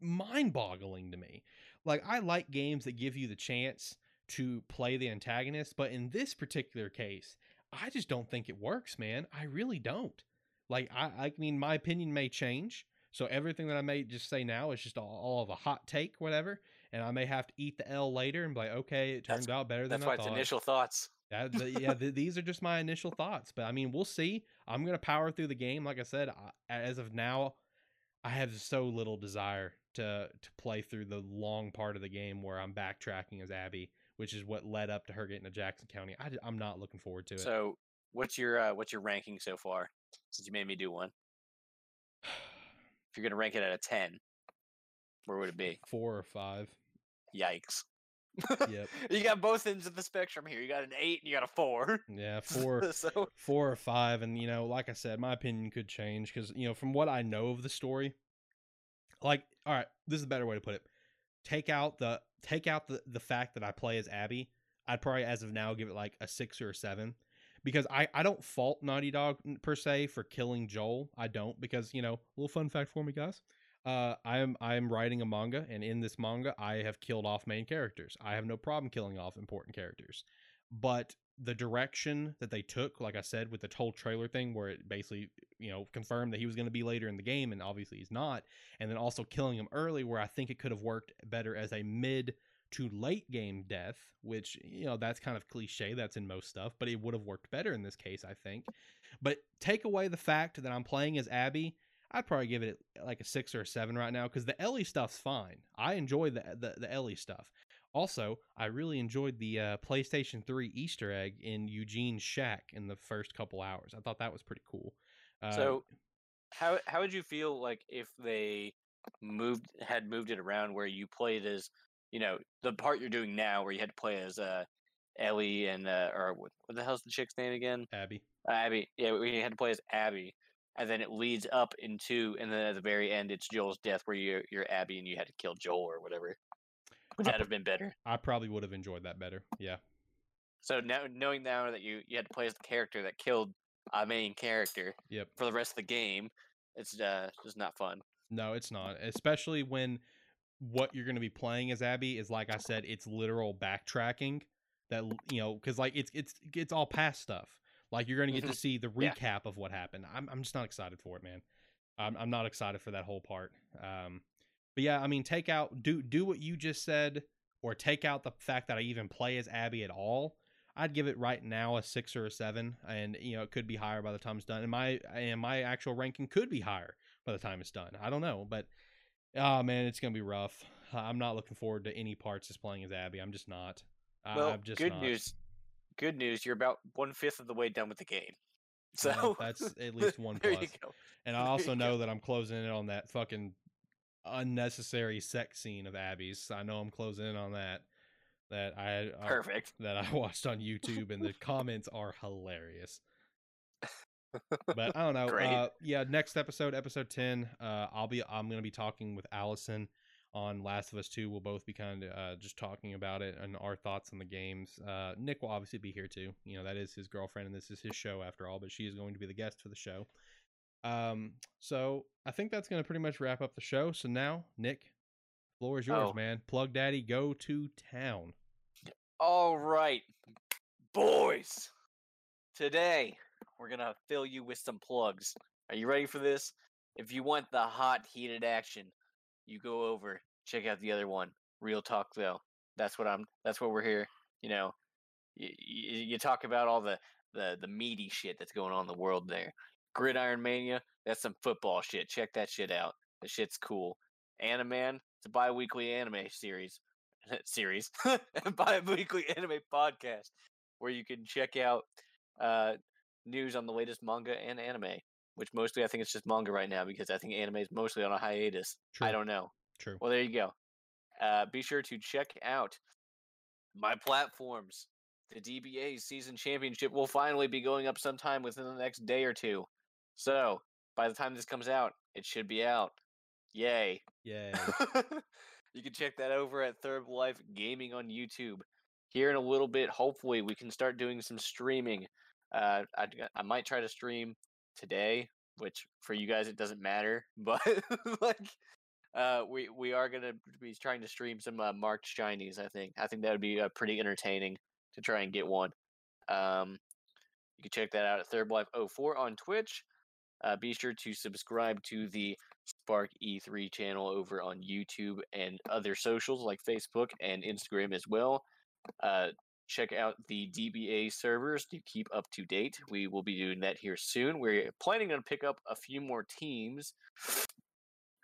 mind-boggling to me. Like I like games that give you the chance to play the antagonist, but in this particular case, I just don't think it works, man. I really don't. Like I, I mean, my opinion may change. So everything that I may just say now is just all, all of a hot take, whatever. And I may have to eat the L later and be like, okay, it turned That's- out better than that. That's I why it's initial thoughts. That, th- yeah, th- these are just my initial thoughts, but I mean, we'll see. I'm gonna power through the game. Like I said, I, as of now, I have so little desire to to play through the long part of the game where I'm backtracking as Abby, which is what led up to her getting to Jackson County. I, am not looking forward to it. So, what's your uh, what's your ranking so far? Since you made me do one, if you're gonna rank it out of ten, where would it be? Four or five. Yikes! Yep. you got both ends of the spectrum here. You got an eight and you got a four. Yeah, four. so four or five and you know like i said my opinion could change because you know from what i know of the story like all right this is a better way to put it take out the take out the the fact that i play as abby i'd probably as of now give it like a six or a seven because i i don't fault naughty dog per se for killing joel i don't because you know a little fun fact for me guys uh, I am I am writing a manga, and in this manga, I have killed off main characters. I have no problem killing off important characters, but the direction that they took, like I said, with the whole trailer thing, where it basically, you know, confirmed that he was going to be later in the game, and obviously he's not, and then also killing him early, where I think it could have worked better as a mid to late game death, which, you know, that's kind of cliche, that's in most stuff, but it would have worked better in this case, I think. But take away the fact that I'm playing as Abby, I'd probably give it like a six or a seven right now because the Ellie stuff's fine. I enjoy the, the the Ellie stuff. Also, I really enjoyed the uh, PlayStation 3 Easter egg in Eugene's shack in the first couple hours. I thought that was pretty cool. Uh, so how how would you feel like if they moved had moved it around where you played as you know the part you're doing now where you had to play as uh Ellie and uh or what, what the hell's the chick's name again? Abby. Abby. Yeah, we had to play as Abby, and then it leads up into, and then at the very end, it's Joel's death, where you're you're Abby and you had to kill Joel or whatever. Would that pr- have been better? I probably would have enjoyed that better. Yeah. So now knowing now that you you had to play as the character that killed a main character Yep. for the rest of the game, it's uh just not fun. No, it's not. Especially when what you're going to be playing as Abby is like I said, it's literal backtracking. That you know, because like it's it's it's all past stuff. Like you're going to get to Mhm. see the Yeah. recap of what happened. I'm I'm just not excited for it, man. I'm I'm not excited for that whole part. Um, but yeah, I mean, take out do do what you just said, or take out the fact that I even play as Abby at all. I'd give it right now a six or a seven, and you know it could be higher by the time it's done. And my and my actual ranking could be higher by the time it's done. I don't know, but oh man, it's gonna be rough. I'm not looking forward to any parts as playing as Abby. I'm just not. Well, I'm just good not. news. Good news. You're about one fifth of the way done with the game. So Well, that's at least one there plus. you go. And I also know go. that I'm closing in on that fucking unnecessary sex scene of Abby's. I know I'm closing in on that. That I uh, Perfect. that I watched on YouTube, and the comments are hilarious. But I don't know. Uh, yeah, next episode, episode ten. Uh, I'll be I'm gonna be talking with Allison on Last of Us Two. We'll both be kind of uh, just talking about it and our thoughts on the games. Uh, Nick will obviously be here too. You know that is his girlfriend, and this is his show after all. But she is going to be the guest for the show. Um, so I think that's gonna pretty much wrap up the show. So now, Nick, floor is yours, Oh. man. Plug Daddy, go to town. All right, boys. Today we're gonna fill you with some plugs. Are you ready for this? If you want the hot, heated action, you go over check out the other one. Real talk, though. That's what I'm. That's what we're here. You know, you, you talk about all the the the meaty shit that's going on in the world there. Gridiron Mania. That's some football shit. Check that shit out. The shit's cool. Animan. It's a bi-weekly anime series. series. bi-weekly anime podcast where you can check out uh, news on the latest manga and anime. Which mostly I think it's just manga right now because I think anime is mostly on a hiatus. True. I don't know. True. Well, there you go. Uh, be sure to check out my platforms. The DBA season championship will finally be going up sometime within the next day or two. So, by the time this comes out, it should be out. Yay. Yay. you can check that over at Third Life Gaming on YouTube. Here in a little bit, hopefully, we can start doing some streaming. Uh, I, I might try to stream today, which for you guys it doesn't matter, but like uh, we we are gonna be trying to stream some uh, March Chinese. I think I think that would be uh, pretty entertaining to try and get one. Um, you can check that out at Third Life 04 on Twitch. Uh, be sure to subscribe to the Spark E3 channel over on YouTube and other socials like Facebook and Instagram as well. Uh, check out the DBA servers to keep up to date. We will be doing that here soon. We're planning on pick up a few more teams.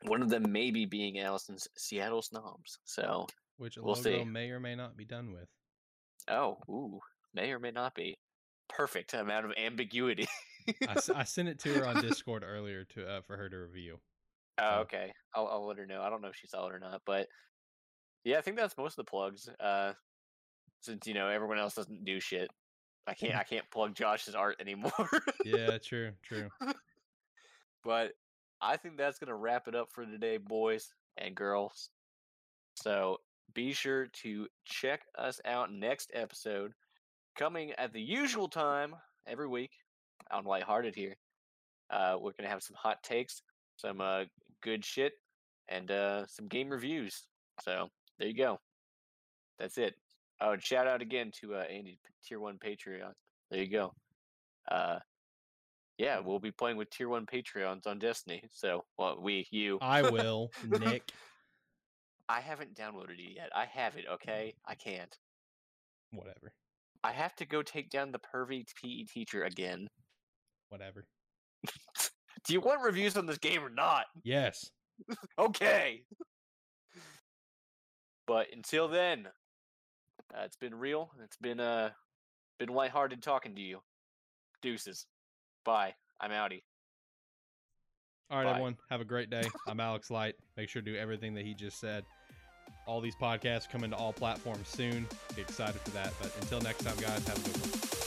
One of them maybe being Allison's Seattle Snobs. So, Which a We'll logo see. may or may not be done with. oh, ooh, may or may not be. Perfect amount of ambiguity. I sent it to her on Discord earlier to uh, for her to review. Oh, So- okay. I'll, I'll let her know. I don't know if she saw it or not, but yeah, I think that's most of the plugs. Uh, since you know everyone else doesn't do shit, I can't. I can't plug Josh's art anymore. Yeah, true, true. but I think that's gonna wrap it up for today, boys and girls. So be sure to check us out next episode, coming at the usual time every week on Lighthearted here. Uh, we're gonna have some hot takes, some uh, good shit, and uh, some game reviews. So there you go. That's it. Oh, and shout out again to uh, Andy, Tier One Patreon. There you go. Uh, yeah, we'll be playing with Tier One Patreons on Destiny. So, well, we, you. I will, Nick. I haven't downloaded it yet. I have it. Okay, I can't. Whatever, I have to go take down the pervy PE teacher again. whatever. Do you want reviews on this game or not? Yes. Okay. but until then, uh, it's been real. It's been uh, been lighthearted talking to you. Deuces. Bye. I'm outie. All right, Bye. everyone. Have a great day. I'm Alex Light. Make sure to do everything that he just said. All these podcasts coming to all platforms soon. Get excited for that. But until next time, guys, have a good one.